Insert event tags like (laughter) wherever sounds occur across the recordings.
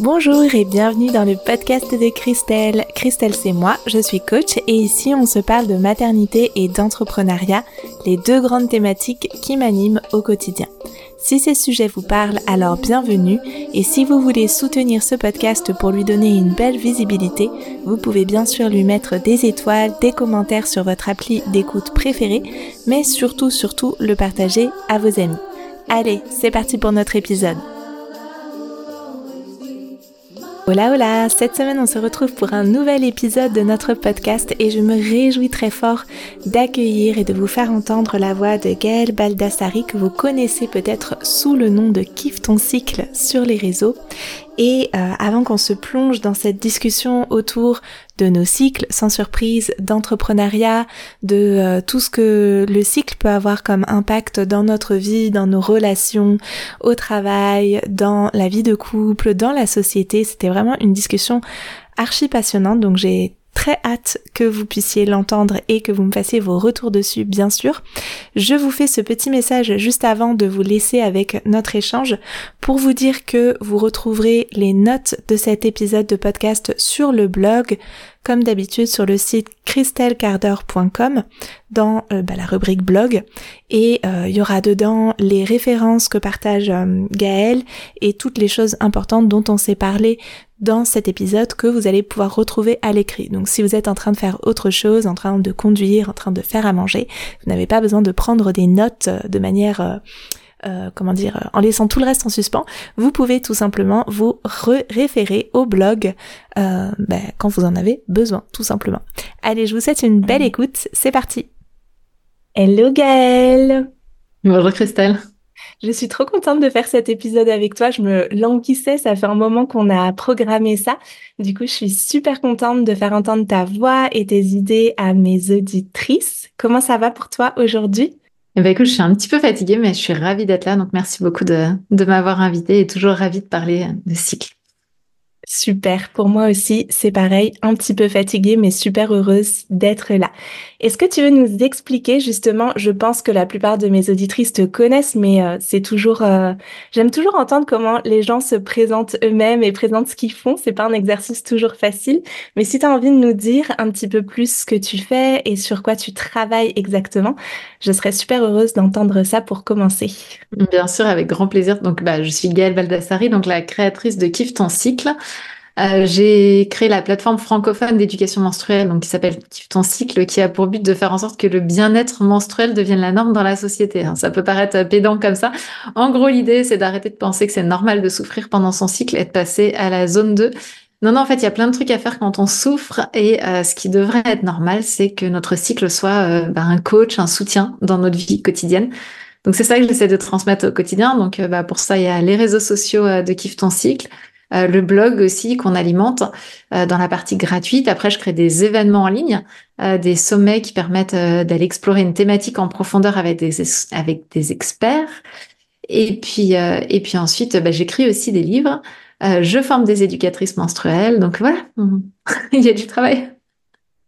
Bonjour et bienvenue dans le podcast de Christelle. Christelle c'est moi, je suis coach et ici on se parle de maternité et d'entrepreneuriat, les deux grandes thématiques qui m'animent au quotidien. Si ces sujets vous parlent, alors bienvenue et si vous voulez soutenir ce podcast pour lui donner une belle visibilité, vous pouvez bien sûr lui mettre des étoiles, des commentaires sur votre appli d'écoute préférée, mais surtout surtout le partager à vos amis. Allez, c'est parti pour notre épisode. Hola hola, cette semaine on se retrouve pour un nouvel épisode de notre podcast et je me réjouis très fort d'accueillir et de vous faire entendre la voix de Gaëlle Baldassari que vous connaissez peut-être sous le nom de Kiffe ton cycle sur les réseaux et euh, avant qu'on se plonge dans cette discussion autour de nos cycles, sans surprise, d'entrepreneuriat, de euh, tout ce que le cycle peut avoir comme impact dans notre vie, dans nos relations, au travail, dans la vie de couple, dans la société, c'était vraiment une discussion archi passionnante, donc j'ai très hâte que vous puissiez l'entendre et que vous me fassiez vos retours dessus, bien sûr. Je vous fais ce petit message juste avant de vous laisser avec notre échange pour vous dire que vous retrouverez les notes de cet épisode de podcast sur le blog comme d'habitude sur le site christelcarder.com dans euh, bah, la rubrique blog et euh, il y aura dedans les références que partage euh, Gaël et toutes les choses importantes dont on s'est parlé dans cet épisode que vous allez pouvoir retrouver à l'écrit. Donc si vous êtes en train de faire autre chose, en train de conduire, en train de faire à manger, vous n'avez pas besoin de prendre des notes de manière euh, comment dire, euh, en laissant tout le reste en suspens, vous pouvez tout simplement vous référer au blog euh, ben, quand vous en avez besoin, tout simplement. Allez, je vous souhaite une belle écoute, c'est parti. Hello Gaëlle Bonjour Christelle je suis trop contente de faire cet épisode avec toi. Je me languissais, ça fait un moment qu'on a programmé ça. Du coup, je suis super contente de faire entendre ta voix et tes idées à mes auditrices. Comment ça va pour toi aujourd'hui? Eh ben, écoute, je suis un petit peu fatiguée, mais je suis ravie d'être là. Donc, merci beaucoup de, de m'avoir invitée et toujours ravie de parler de cycle. Super, pour moi aussi, c'est pareil, un petit peu fatiguée, mais super heureuse d'être là. Est-ce que tu veux nous expliquer justement, je pense que la plupart de mes auditrices te connaissent, mais euh, c'est toujours, euh, j'aime toujours entendre comment les gens se présentent eux-mêmes et présentent ce qu'ils font. C'est pas un exercice toujours facile, mais si tu as envie de nous dire un petit peu plus ce que tu fais et sur quoi tu travailles exactement, je serais super heureuse d'entendre ça pour commencer. Bien sûr, avec grand plaisir. Donc, bah, je suis Gaëlle Baldassari, donc la créatrice de Kiffe ton cycle. Euh, j'ai créé la plateforme francophone d'éducation menstruelle, donc qui s'appelle Kiffe ton cycle, qui a pour but de faire en sorte que le bien-être menstruel devienne la norme dans la société. Hein. Ça peut paraître pédant comme ça. En gros, l'idée, c'est d'arrêter de penser que c'est normal de souffrir pendant son cycle et de passer à la zone 2. Non, non, en fait, il y a plein de trucs à faire quand on souffre et euh, ce qui devrait être normal, c'est que notre cycle soit euh, bah, un coach, un soutien dans notre vie quotidienne. Donc c'est ça que j'essaie de transmettre au quotidien. Donc bah, pour ça, il y a les réseaux sociaux de Kiffe ton cycle, euh, le blog aussi qu'on alimente euh, dans la partie gratuite. Après, je crée des événements en ligne, euh, des sommets qui permettent d'aller explorer une thématique en profondeur avec des, avec des experts. Et puis, et puis ensuite, bah, j'écris aussi des livres. je forme des éducatrices menstruelles. Donc voilà, (laughs) il y a du travail.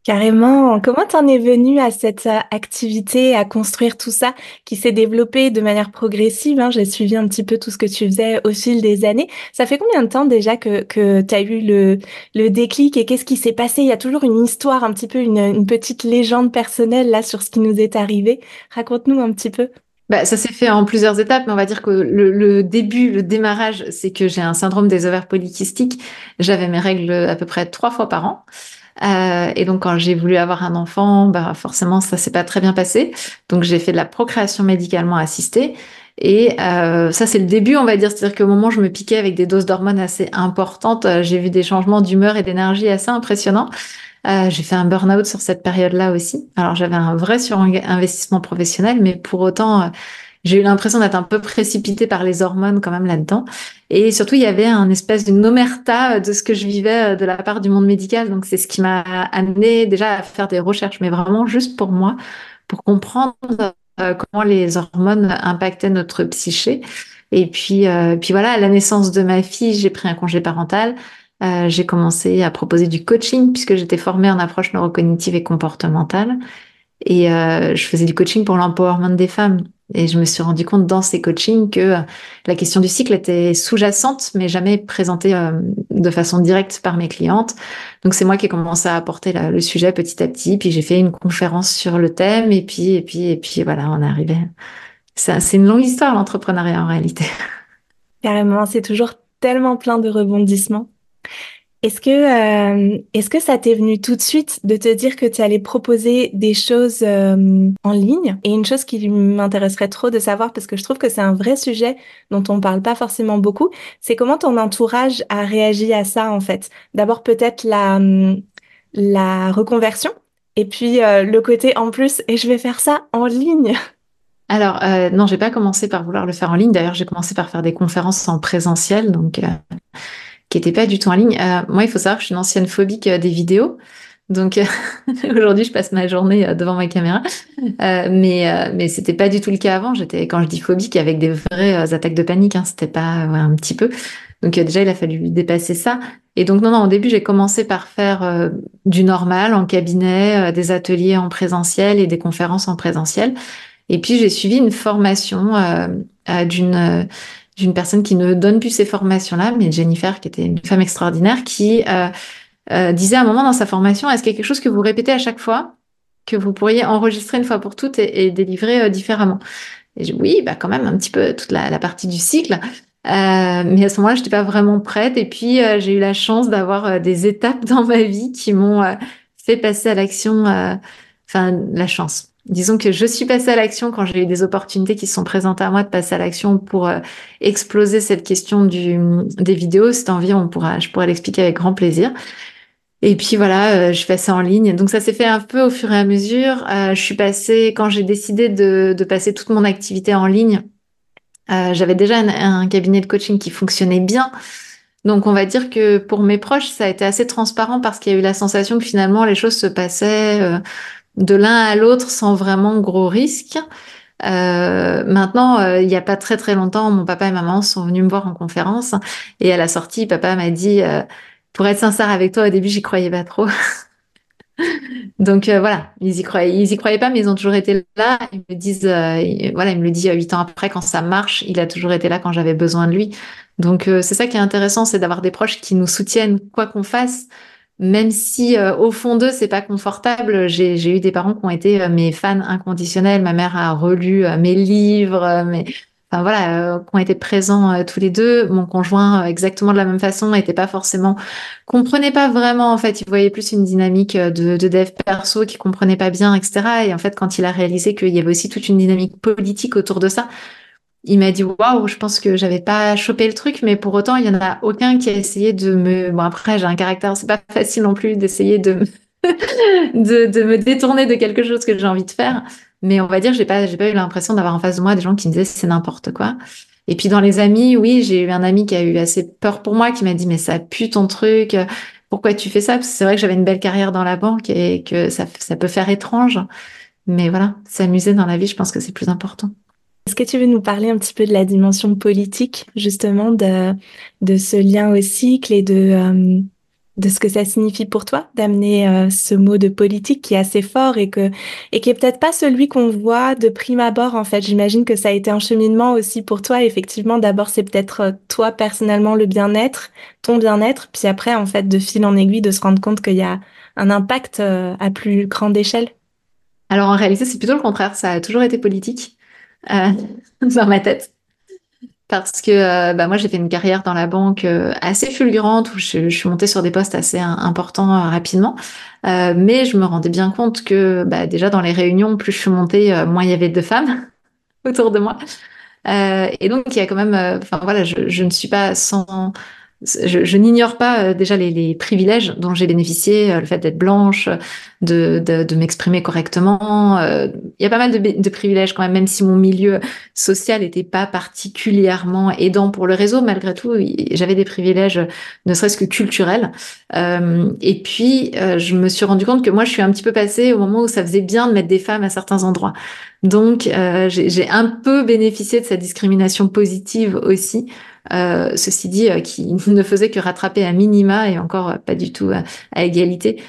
Carrément. Comment t'en es venu à cette euh, activité, à construire tout ça qui s'est développé de manière progressive hein? J'ai suivi un petit peu tout ce que tu faisais au fil des années. Ça fait combien de temps déjà que, que tu eu le, le déclic et qu'est-ce qui s'est passé? Il y a toujours une histoire, un petit peu une, une petite légende personnelle là sur ce qui nous est arrivé. Raconte-nous un petit peu. Bah, ça s'est fait en plusieurs étapes, mais on va dire que le, le début, le démarrage, c'est que j'ai un syndrome des ovaires polykystiques. J'avais mes règles à peu près trois fois par an. Euh, et donc quand j'ai voulu avoir un enfant, bah forcément ça s'est pas très bien passé. Donc j'ai fait de la procréation médicalement assistée. Et euh, ça c'est le début, on va dire, c'est-à-dire qu'au moment où je me piquais avec des doses d'hormones assez importantes, euh, j'ai vu des changements d'humeur et d'énergie assez impressionnants. Euh, j'ai fait un burn-out sur cette période-là aussi. Alors j'avais un vrai surinvestissement professionnel, mais pour autant, j'ai eu l'impression d'être un peu précipitée par les hormones quand même là-dedans. Et surtout, il y avait un espèce d'une omerta de ce que je vivais euh, de la part du monde médical. Donc, c'est ce qui m'a amené déjà à faire des recherches, mais vraiment juste pour moi, pour comprendre euh, comment les hormones impactaient notre psyché. Et puis, euh, puis voilà, à la naissance de ma fille, j'ai pris un congé parental. Euh, j'ai commencé à proposer du coaching puisque j'étais formée en approche neurocognitive et comportementale. Et euh, je faisais du coaching pour l'empowerment des femmes. Et je me suis rendu compte dans ces coachings que la question du cycle était sous-jacente, mais jamais présentée de façon directe par mes clientes. Donc c'est moi qui ai commencé à apporter le sujet petit à petit. Puis j'ai fait une conférence sur le thème, et puis et puis et puis voilà, on est arrivé. C'est une longue histoire l'entrepreneuriat en réalité. Carrément, c'est toujours tellement plein de rebondissements. Est-ce que, euh, est-ce que ça t'est venu tout de suite de te dire que tu allais proposer des choses euh, en ligne? Et une chose qui m'intéresserait trop de savoir, parce que je trouve que c'est un vrai sujet dont on parle pas forcément beaucoup, c'est comment ton entourage a réagi à ça en fait? D'abord peut-être la, la reconversion, et puis euh, le côté en plus, et je vais faire ça en ligne. (laughs) Alors, non, j'ai pas commencé par vouloir le faire en ligne. D'ailleurs, j'ai commencé par faire des conférences en présentiel, donc qui n'était pas du tout en ligne. Euh, moi, il faut savoir que je suis une ancienne phobique euh, des vidéos. Donc (laughs) aujourd'hui, je passe ma journée euh, devant ma caméra, euh, mais euh, mais c'était pas du tout le cas avant. J'étais quand je dis phobique avec des vraies attaques de panique, hein, c'était pas ouais, un petit peu. Donc déjà, il a fallu dépasser ça. Et donc non non, au début, j'ai commencé par faire du normal en cabinet, des ateliers en présentiel et des conférences en présentiel. Et puis j'ai suivi une formation d'une d'une personne qui ne donne plus ces formations-là, mais Jennifer, qui était une femme extraordinaire, qui euh, euh, disait à un moment dans sa formation, est-ce qu'il y a quelque chose que vous répétez à chaque fois, que vous pourriez enregistrer une fois pour toutes et, délivrer euh, différemment? Et oui, bah quand même un petit peu toute la, partie du cycle. mais à ce moment-là, je n'étais pas vraiment prête. Et puis, j'ai eu la chance d'avoir des étapes (laughs) dans ma vie qui m'ont fait passer à l'action. Enfin, la chance disons que je suis passée à l'action quand j'ai eu des opportunités qui se sont présentées à moi de passer à l'action pour euh, exploser cette question du, des vidéos. Cette envie, on pourra, je pourrais l'expliquer avec grand plaisir. Et puis voilà, euh, je fais en ligne. Donc ça s'est fait un peu au fur et à mesure. Euh, je suis passée, quand j'ai décidé de, de, passer toute mon activité en ligne, j'avais déjà un, un, cabinet de coaching qui fonctionnait bien. Donc on va dire que pour mes proches, ça a été assez transparent parce qu'il y a eu la sensation que finalement les choses se passaient de l'un à l'autre sans vraiment gros risque. Euh, maintenant, euh, il n'y a pas très très longtemps, mon papa et maman sont venus me voir en conférence et à la sortie, papa m'a dit, euh, pour être sincère avec toi, au début, j'y croyais pas trop. (laughs) Donc voilà, ils y croyaient, ils y croyaient pas, mais ils ont toujours été là. Ils me disent, voilà, il me le dit huit ans après, quand ça marche, il a toujours été là quand j'avais besoin de lui. Donc c'est ça qui est intéressant, c'est d'avoir des proches qui nous soutiennent quoi qu'on fasse même si euh, au fond d'eux c'est pas confortable, j'ai eu des parents qui ont été euh, mes fans inconditionnels. Ma mère a relu euh, mes livres, mais enfin voilà, qui ont été présents tous les deux. Mon conjoint exactement de la même façon, n'était pas forcément, comprenait pas vraiment en fait. Il voyait plus une dynamique de, de dev perso qui comprenait pas bien, etc. Et en fait, quand il a réalisé qu'il y avait aussi toute une dynamique politique autour de ça, il m'a dit waouh, je pense que j'avais pas chopé le truc, mais pour autant, il y en a aucun qui a essayé de me. Bon, après, j'ai un caractère, c'est pas (laughs) facile non plus d'essayer de me... (laughs) de, de, me détourner de quelque chose que j'ai envie de faire. Mais on va dire, j'ai pas, j'ai pas eu l'impression d'avoir en face de moi des gens qui me disaient c'est n'importe quoi. Et puis dans les amis, oui, j'ai eu un ami qui a eu assez peur pour moi, qui m'a dit mais ça pue ton truc, pourquoi tu fais ça? Parce que c'est vrai que j'avais une belle carrière dans la banque et que ça, ça peut faire étrange. Mais voilà, s'amuser dans la vie, je pense que c'est plus important. Est-ce que tu veux nous parler un petit peu de la dimension politique, justement, de, de ce lien au cycle et de, euh, de ce que ça signifie pour toi d'amener euh, ce mot de politique qui est assez fort et que et qui est peut-être pas celui qu'on voit de prime abord en fait? J'imagine que ça a été un cheminement aussi pour toi. Effectivement, d'abord c'est peut-être euh, toi personnellement le bien-être, ton bien-être, puis après en fait de fil en aiguille de se rendre compte qu'il y a un impact à plus grande échelle. Alors en réalité, c'est plutôt le contraire. Ça a toujours été politique euh, (laughs) dans ma tête. Parce que euh, bah, moi, j'ai fait une carrière dans la banque euh, assez fulgurante où je, suis montée sur des postes assez importants rapidement. mais je me rendais bien compte que bah, déjà dans les réunions, plus je suis montée, moins il y avait de femmes (laughs) autour de moi. et donc, il y a quand même, enfin voilà, je, ne suis pas sans je, je n'ignore pas euh, déjà les, les, privilèges dont j'ai bénéficié, euh, le fait d'être blanche, de, de, de m'exprimer correctement. Euh, il y a pas mal de, de, privilèges quand même, même si mon milieu social n'était pas particulièrement aidant pour le réseau. Malgré tout, j'avais des privilèges, ne serait-ce que culturels. Euh, et puis, je me suis rendu compte que moi, je suis un petit peu passée au moment où ça faisait bien de mettre des femmes à certains endroits. Donc, j'ai un peu bénéficié de cette discrimination positive aussi euh, ceci dit, euh, qui (laughs) ne faisait que rattraper à minima et encore pas du tout à, égalité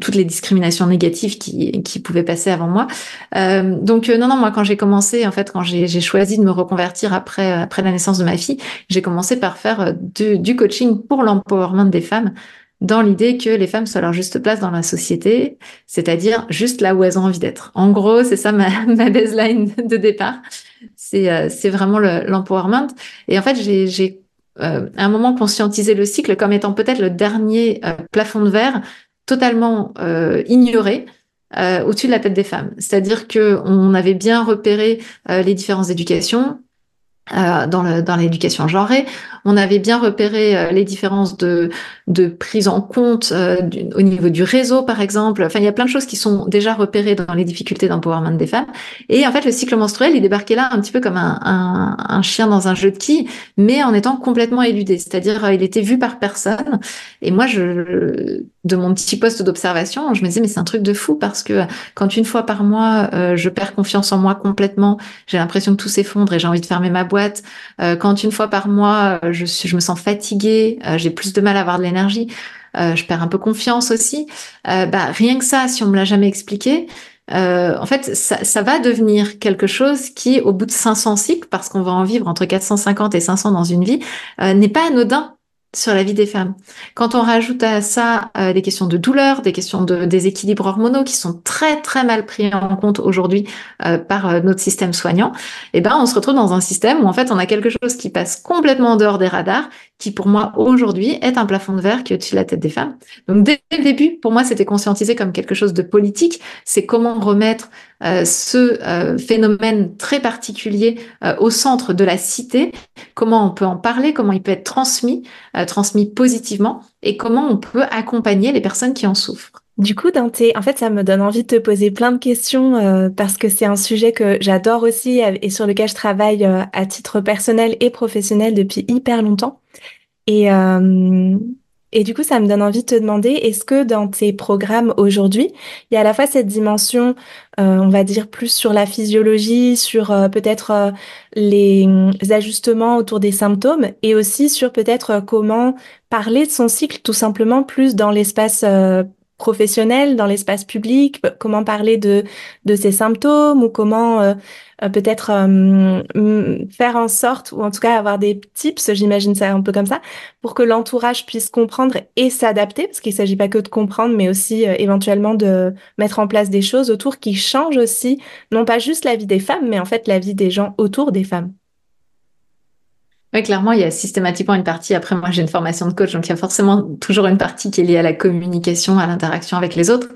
toutes les discriminations négatives qui, qui pouvaient passer avant moi. donc non, non, moi quand j'ai commencé, en fait, quand j'ai choisi de me reconvertir après après la naissance de ma fille, j'ai commencé par faire du coaching pour l'empowerment des femmes dans l'idée que les femmes soient leur juste place dans la société, c'est-à-dire juste là où elles ont envie d'être. En gros, c'est ça ma, (laughs) baseline de départ. C'est euh, vraiment l'empowerment. et en fait, j'ai euh, à un moment conscientisé le cycle comme étant peut-être le dernier euh, plafond de verre totalement ignoré. au-dessus de la tête des femmes. C'est-à-dire que on avait bien repéré les différences d'éducation, euh, dans l'éducation genrée. On avait bien repéré euh, les différences de, de prise en compte euh, au niveau du réseau, par exemple. Enfin, il y a plein de choses qui sont déjà repérées dans les difficultés d'empowerment des femmes. Et en fait, le cycle menstruel, il débarquait là un petit peu comme un, un, un chien dans un jeu de quilles, mais en étant complètement éludé. C'est-à-dire, il était vu par personne. Et moi, je, de mon petit poste d'observation, je me disais, mais c'est un truc de fou parce que quand une fois par mois, je perds confiance en moi complètement, j'ai l'impression que tout s'effondre et j'ai envie de fermer ma boîte euh, quand une fois par mois, euh, je, me sens fatiguée, euh, j'ai plus de mal à avoir de l'énergie, je perds un peu confiance aussi. bah, rien que ça, si on me l'a jamais expliqué, en fait, ça, ça, va devenir quelque chose qui, au bout de 500 cycles, parce qu'on va en vivre entre 450 et 500 dans une vie, n'est pas anodin sur la vie des femmes. Quand on rajoute à ça euh, des questions de douleur, des questions de déséquilibre hormonaux qui sont très très mal pris en compte aujourd'hui euh, par euh, notre système soignant, eh ben on se retrouve dans un système où en fait on a quelque chose qui passe complètement en dehors des radars, qui pour moi aujourd'hui est un plafond de verre qui est au-dessus de la tête des femmes. Donc dès le début, pour moi c'était conscientisé comme quelque chose de politique, c'est comment remettre euh, ce euh, phénomène très particulier euh, au centre de la cité, comment on peut en parler, comment il peut être transmis, transmis positivement, et comment on peut accompagner les personnes qui en souffrent. Du coup, dans tes... en fait, ça me donne envie de te poser plein de questions parce que c'est un sujet que j'adore aussi et sur lequel je travaille à titre personnel et professionnel depuis hyper longtemps. Et du coup, ça me donne envie de te demander, est-ce que dans tes programmes aujourd'hui, il y a à la fois cette dimension, euh, on va dire, plus sur la physiologie, sur euh, peut-être euh, les, ajustements autour des symptômes, et aussi sur peut-être comment parler de son cycle tout simplement plus dans l'espace professionnel, dans l'espace public, comment parler de, de ces symptômes ou comment euh, peut-être euh, faire en sorte, ou en tout cas avoir des tips, j'imagine ça un peu comme ça, pour que l'entourage puisse comprendre et s'adapter, parce qu'il ne s'agit pas que de comprendre, mais aussi euh, éventuellement de mettre en place des choses autour qui changent aussi, non pas juste la vie des femmes, mais en fait la vie des gens autour des femmes. Oui, clairement, il y a systématiquement une partie. Après, moi, j'ai une formation de coach, donc il y a forcément toujours une partie qui est liée à la communication, à l'interaction avec les autres.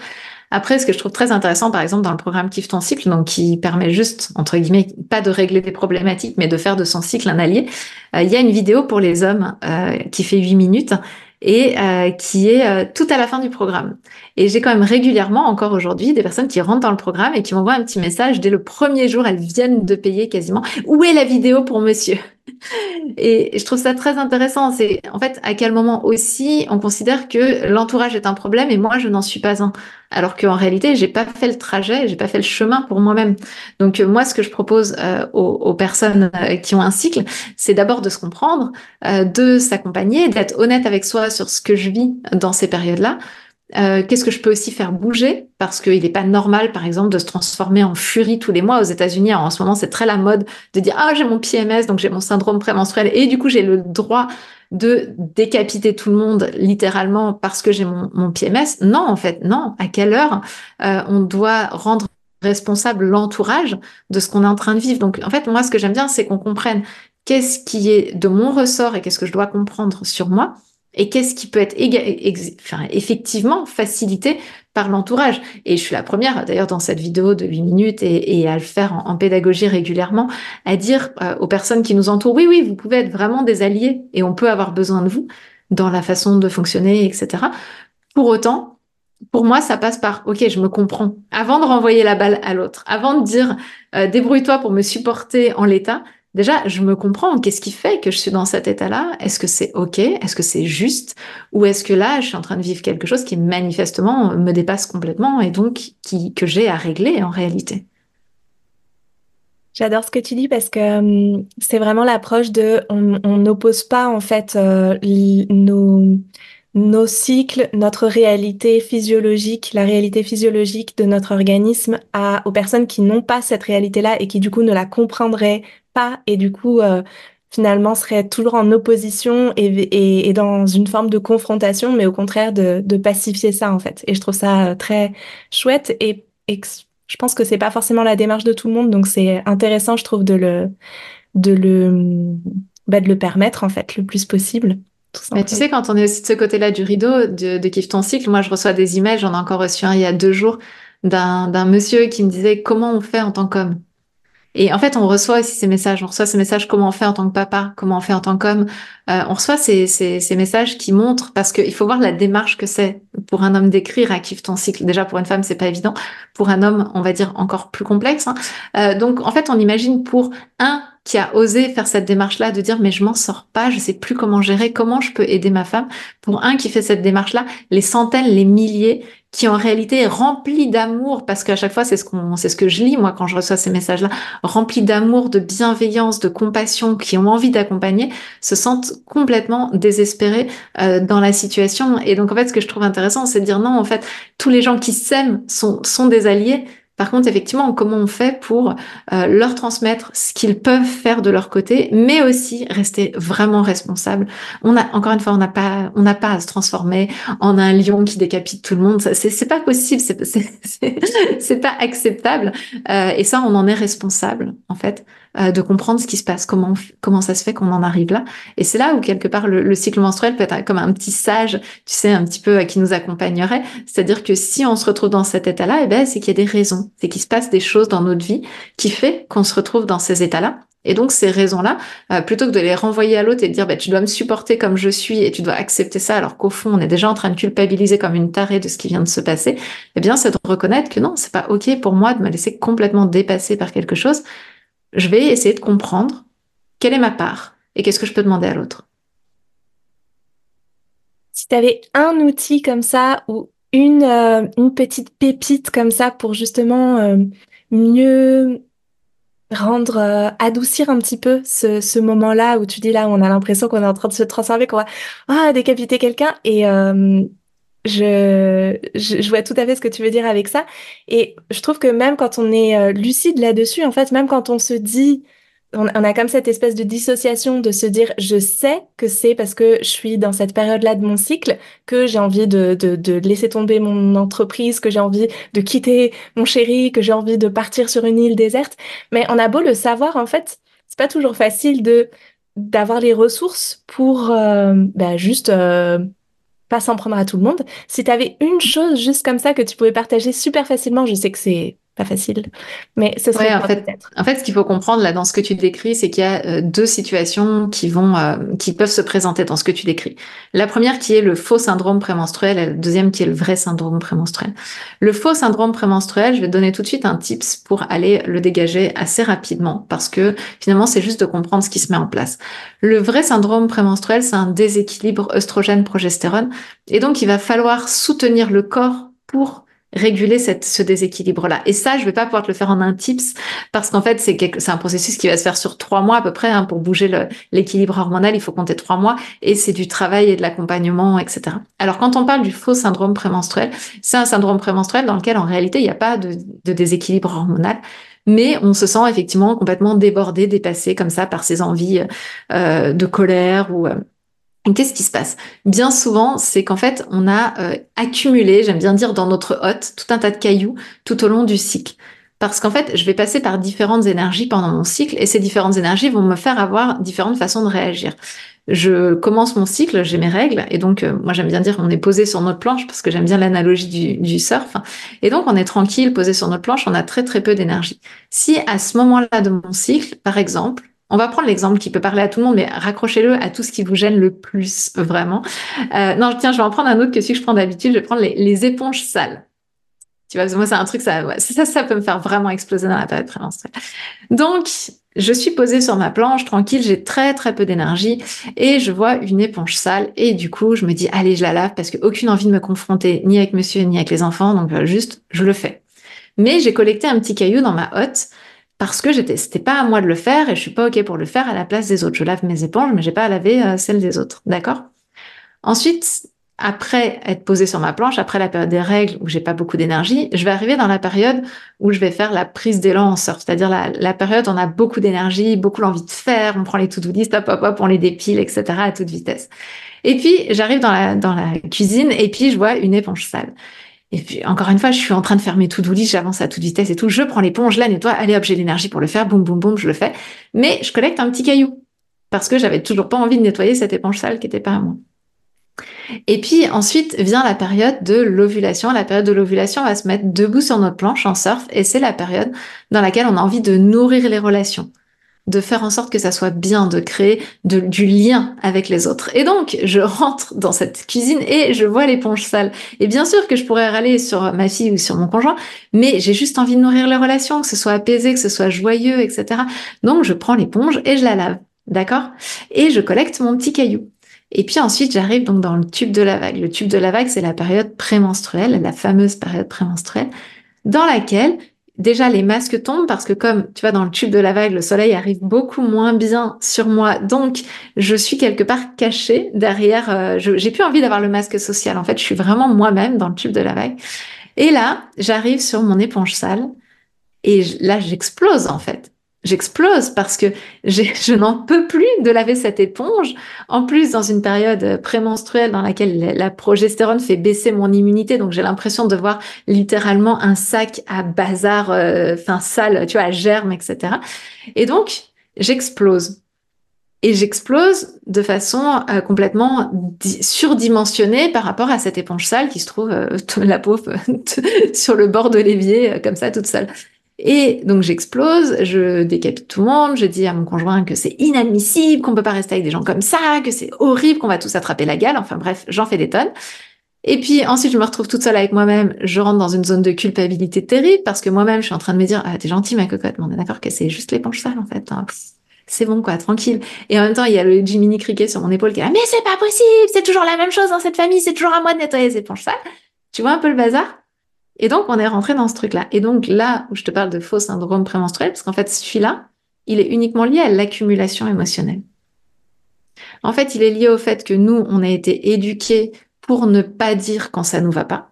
Après, ce que je trouve très intéressant, par exemple, dans le programme Kiffe ton cycle, donc qui permet juste, entre guillemets, pas de régler des problématiques, mais de faire de son cycle un allié, euh, il y a une vidéo pour les hommes euh, qui fait 8 minutes et euh, qui est tout à la fin du programme. Et j'ai quand même régulièrement, encore aujourd'hui, des personnes qui rentrent dans le programme et qui m'envoient un petit message dès le premier jour, elles viennent de payer quasiment. Où est la vidéo pour monsieur? Et je trouve ça très intéressant. C'est en fait à quel moment aussi on considère que l'entourage est un problème et moi je n'en suis pas un. Alors qu'en réalité, j'ai pas fait le trajet, j'ai pas fait le chemin pour moi-même. Donc euh, moi, ce que je propose euh, aux, personnes euh, qui ont un cycle, c'est d'abord de se comprendre, de s'accompagner, d'être honnête avec soi sur ce que je vis dans ces périodes-là, euh, qu'est-ce que je peux aussi faire bouger? Parce qu'il n'est pas normal, par exemple, de se transformer en furie tous les mois. Aux États-Unis, en ce moment, c'est très la mode de dire ah j'ai mon PMS, donc j'ai mon syndrome prémenstruel, et du coup j'ai le droit de décapiter tout le monde littéralement parce que j'ai mon, PMS. Non, en fait, non. À quelle heure euh, on doit rendre responsable l'entourage de ce qu'on est en train de vivre? Donc, en fait, moi, ce que j'aime bien, c'est qu'on comprenne qu'est-ce qui est de mon ressort et qu'est-ce que je dois comprendre sur moi et qu'est-ce qui peut être effectivement facilité par l'entourage. Et je suis la première, d'ailleurs, dans cette vidéo de 8 minutes et, à le faire en, pédagogie régulièrement, à dire euh, aux personnes qui nous entourent, oui, oui, vous pouvez être vraiment des alliés et on peut avoir besoin de vous dans la façon de fonctionner, etc. Pour autant, pour moi, ça passe par, OK, je me comprends. Avant de renvoyer la balle à l'autre, avant de dire, euh, débrouille-toi pour me supporter en l'état, déjà, je me comprends. Qu'est-ce qui fait que je suis dans cet état-là? Est-ce que c'est OK? Est-ce que c'est juste? Ou est-ce que là, je suis en train de vivre quelque chose qui manifestement me dépasse complètement et donc que j'ai à régler en réalité? J'adore ce que tu dis parce que hum, c'est vraiment l'approche de on n'oppose pas en fait euh, nos nos cycles, notre réalité physiologique, la réalité physiologique de notre organisme à aux personnes qui n'ont pas cette réalité-là et qui du coup ne la comprendraient pas et du coup euh, finalement seraient toujours en opposition et, et, et, dans une forme de confrontation, mais au contraire de, de pacifier ça en fait. Et je trouve ça euh, très chouette et, et je pense que c'est pas forcément la démarche de tout le monde, donc c'est intéressant, je trouve, de le, de le, bah, de le permettre en fait le plus possible. Mais tu sais, quand on est aussi de ce côté-là du rideau, de, de Kiffe ton cycle, moi je reçois des emails, j'en ai encore reçu un il y a deux jours, d'un monsieur qui me disait comment on fait en tant qu'homme? Et en fait, on reçoit aussi ces messages. On reçoit ces messages comment on fait en tant que papa, comment on fait en tant qu'homme? Euh, on reçoit ces, ces, ces, messages qui montrent, parce qu'il faut voir la démarche que c'est pour un homme d'écrire à Kiffe ton cycle. Déjà, pour une femme, c'est pas évident. Pour un homme, on va dire encore plus complexe. Hein. Euh, donc, en fait, on imagine pour un qui a osé faire cette démarche-là de dire mais je m'en sors pas, je sais plus comment gérer, comment je peux aider ma femme. Pour un qui fait cette démarche-là, les centaines, les milliers qui en réalité est rempli d'amour, parce qu'à chaque fois c'est ce qu'on, c'est ce que je lis moi quand je reçois ces messages-là, remplis d'amour, de bienveillance, de compassion, qui ont envie d'accompagner, se sentent complètement désespérés euh, dans la situation. Et donc en fait, ce que je trouve intéressant, c'est de dire non, en fait, tous les gens qui s'aiment sont sont des alliés, par contre, effectivement, comment on fait pour euh, leur transmettre ce qu'ils peuvent faire de leur côté, mais aussi rester vraiment responsable. On a encore une fois, on n'a pas, on n'a pas à se transformer en un lion qui décapite tout le monde. C'est, pas possible, (laughs) c'est pas acceptable. Euh, et ça, on en est responsable en fait. Euh, de comprendre ce qui se passe, comment comment ça se fait qu'on en arrive là. Et c'est là où quelque part le, le, cycle menstruel peut être comme un petit sage, tu sais, un petit peu qui nous accompagnerait. C'est-à-dire que si on se retrouve dans cet état-là, eh ben c'est qu'il y a des raisons, c'est qu'il se passe des choses dans notre vie qui fait qu'on se retrouve dans ces états-là. Et donc ces raisons-là, euh, plutôt que de les renvoyer à l'autre et de dire bah, tu dois me supporter comme je suis et tu dois accepter ça, alors qu'au fond on est déjà en train de culpabiliser comme une tarée de ce qui vient de se passer, eh bien c'est de reconnaître que non, c'est pas ok pour moi de me laisser complètement dépasser par quelque chose je vais essayer de comprendre quelle est ma part et qu'est-ce que je peux demander à l'autre. Si tu avais un outil comme ça ou une, euh, une petite pépite comme ça pour justement euh, mieux rendre, euh, adoucir un petit peu ce, ce moment-là où tu dis là, on a l'impression qu'on est en train de se transformer, qu'on va ah, décapiter quelqu'un et je, je, vois tout à fait ce que tu veux dire avec ça. Et je trouve que même quand on est euh, lucide là-dessus, en fait, même quand on se dit, on, a comme cette espèce de dissociation de se dire, je sais que c'est parce que je suis dans cette période-là de mon cycle que j'ai envie de, de, de, laisser tomber mon entreprise, que j'ai envie de quitter mon chéri, que j'ai envie de partir sur une île déserte. Mais on a beau le savoir, en fait, c'est pas toujours facile de d'avoir les ressources pour euh, bah, juste euh, pas s'en prendre à tout le monde. Si tu avais une chose juste comme ça que tu pouvais partager super facilement, je sais que c'est pas facile, mais ce serait en fait, en fait, ce qu'il faut comprendre là dans ce que tu décris, c'est qu'il y a euh, deux situations qui vont, euh, qui peuvent se présenter dans ce que tu décris. La première qui est le faux syndrome prémenstruel, et la deuxième qui est le vrai syndrome prémenstruel. Le faux syndrome prémenstruel, je vais te donner tout de suite un tips pour aller le dégager assez rapidement, parce que finalement, c'est juste de comprendre ce qui se met en place. Le vrai syndrome prémenstruel, c'est un déséquilibre œstrogène-progestérone, et donc il va falloir soutenir le corps pour réguler cette, ce déséquilibre-là. Et ça, je vais pas pouvoir te le faire en un tips parce qu'en fait, c'est c'est un processus qui va se faire sur trois mois à peu près. Hein, pour bouger l'équilibre hormonal, il faut compter trois mois et c'est du travail et de l'accompagnement, etc. Alors, quand on parle du faux syndrome prémenstruel, c'est un syndrome prémenstruel dans lequel en réalité, il n'y a pas de, de déséquilibre hormonal mais on se sent effectivement complètement débordé, dépassé comme ça par ses envies euh, de colère ou euh, Qu'est-ce qui se passe? Bien souvent, c'est qu'en fait, on a euh, accumulé, j'aime bien dire dans notre hôte, tout un tas de cailloux tout au long du cycle. Parce qu'en fait, je vais passer par différentes énergies pendant mon cycle et ces différentes énergies vont me faire avoir différentes façons de réagir. Je commence mon cycle, j'ai mes règles et donc euh, moi j'aime bien dire on est posé sur notre planche parce que j'aime bien l'analogie du, du, surf et donc on est tranquille, posé sur notre planche, on a très très peu d'énergie. Si à ce moment-là de mon cycle, par exemple, on va prendre l'exemple qui peut parler à tout le monde, mais raccrochez-le à tout ce qui vous gêne le plus, vraiment. Euh, non, tiens, je vais en prendre un autre que celui que je prends d'habitude. Je vais prendre les, éponges sales. Tu vois, moi, c'est un truc, ça, ça, ça peut me faire vraiment exploser dans la période prémenstruelle. Donc, je suis posée sur ma planche, tranquille, j'ai très très peu d'énergie et je vois une éponge sale et du coup, je me dis, allez, je la lave parce que aucune envie de me confronter ni avec monsieur ni avec les enfants, donc euh, juste, je le fais. Mais j'ai collecté un petit caillou dans ma hotte parce que j'étais, c'était pas à moi de le faire et je suis pas ok pour le faire à la place des autres. Je lave mes éponges, mais j'ai pas à laver euh, celles des autres, d'accord? Ensuite, après être posée sur ma planche, après la période des règles où j'ai pas beaucoup d'énergie, je vais arriver dans la période où je vais faire la prise d'élan en surf, c'est-à-dire la, période où on a beaucoup d'énergie, beaucoup l'envie de faire, on prend les to-do list, hop, hop, hop, on les dépile, etc. à toute vitesse. Et puis, j'arrive dans la, dans la cuisine et puis je vois une éponge sale. Et puis, encore une fois, je suis en train de faire mes to-do j'avance à toute vitesse et tout. Je prends l'éponge, la nettoie, allez hop, j'ai l'énergie pour le faire, boum, boum, boum, je le fais. Mais je collecte un petit caillou. Parce que j'avais toujours pas envie de nettoyer cette éponge sale qui était pas à moi. Et puis ensuite vient la période de l'ovulation. La période de l'ovulation va se mettre debout sur notre planche en surf et c'est la période dans laquelle on a envie de nourrir les relations de faire en sorte que ça soit bien, de créer du lien avec les autres. Et donc, je rentre dans cette cuisine et je vois l'éponge sale. Et bien sûr que je pourrais râler sur ma fille ou sur mon conjoint, mais j'ai juste envie de nourrir les relations, que ce soit apaisé, que ce soit joyeux, etc. Donc, je prends l'éponge et je la lave. D'accord? Et je collecte mon petit caillou. Et puis ensuite, j'arrive donc dans le tube de la vague. Le tube de la vague, c'est la période prémenstruelle, la fameuse période prémenstruelle, dans laquelle déjà les masques tombent parce que comme tu vois dans le tube de la vague, le soleil arrive beaucoup moins bien sur moi, donc je suis quelque part cachée derrière. Euh, j'ai plus envie d'avoir le masque social. En fait, je suis vraiment moi-même dans le tube de la vague. Et là, j'arrive sur mon éponge sale et là, j'explose en fait j'explose parce que (laughs) je n'en peux plus de laver cette éponge. En plus, dans une période prémenstruelle dans laquelle la progestérone fait baisser mon immunité, donc j'ai l'impression de voir littéralement un sac à bazar, euh, enfin sale, tu vois, à germes, etc. Et donc, j'explose. Et j'explose de façon euh, complètement surdimensionnée par rapport à cette éponge sale qui se trouve, euh, (laughs) la pauvre, (laughs) sur le bord de l'évier, comme ça, toute seule. Et donc j'explose, je décapite tout le monde, je dis à mon conjoint que c'est inadmissible, qu'on peut pas rester avec des gens comme ça, que c'est horrible, qu'on va tous attraper la gale. Enfin bref, j'en fais des tonnes. Et puis ensuite, je me retrouve toute seule avec moi-même. Je rentre dans une zone de culpabilité terrible parce que moi-même, je suis en train de me dire ah t'es gentil ma cocotte, mais on est d'accord que c'est juste l'éponge sale en fait. Hein. C'est bon quoi, tranquille. Et en même temps, il y a le Jiminy Cricket sur mon épaule qui est mais c'est pas possible, c'est toujours la même chose dans cette famille, c'est toujours à moi de nettoyer les éponges sales. Tu vois un peu le bazar? Et donc, on est rentré dans ce truc-là. Et donc, là où je te parle de faux syndrome prémenstruel, parce qu'en fait, celui-là, il est uniquement lié à l'accumulation émotionnelle. En fait, il est lié au fait que nous, on a été éduqués pour ne pas dire quand ça nous va pas.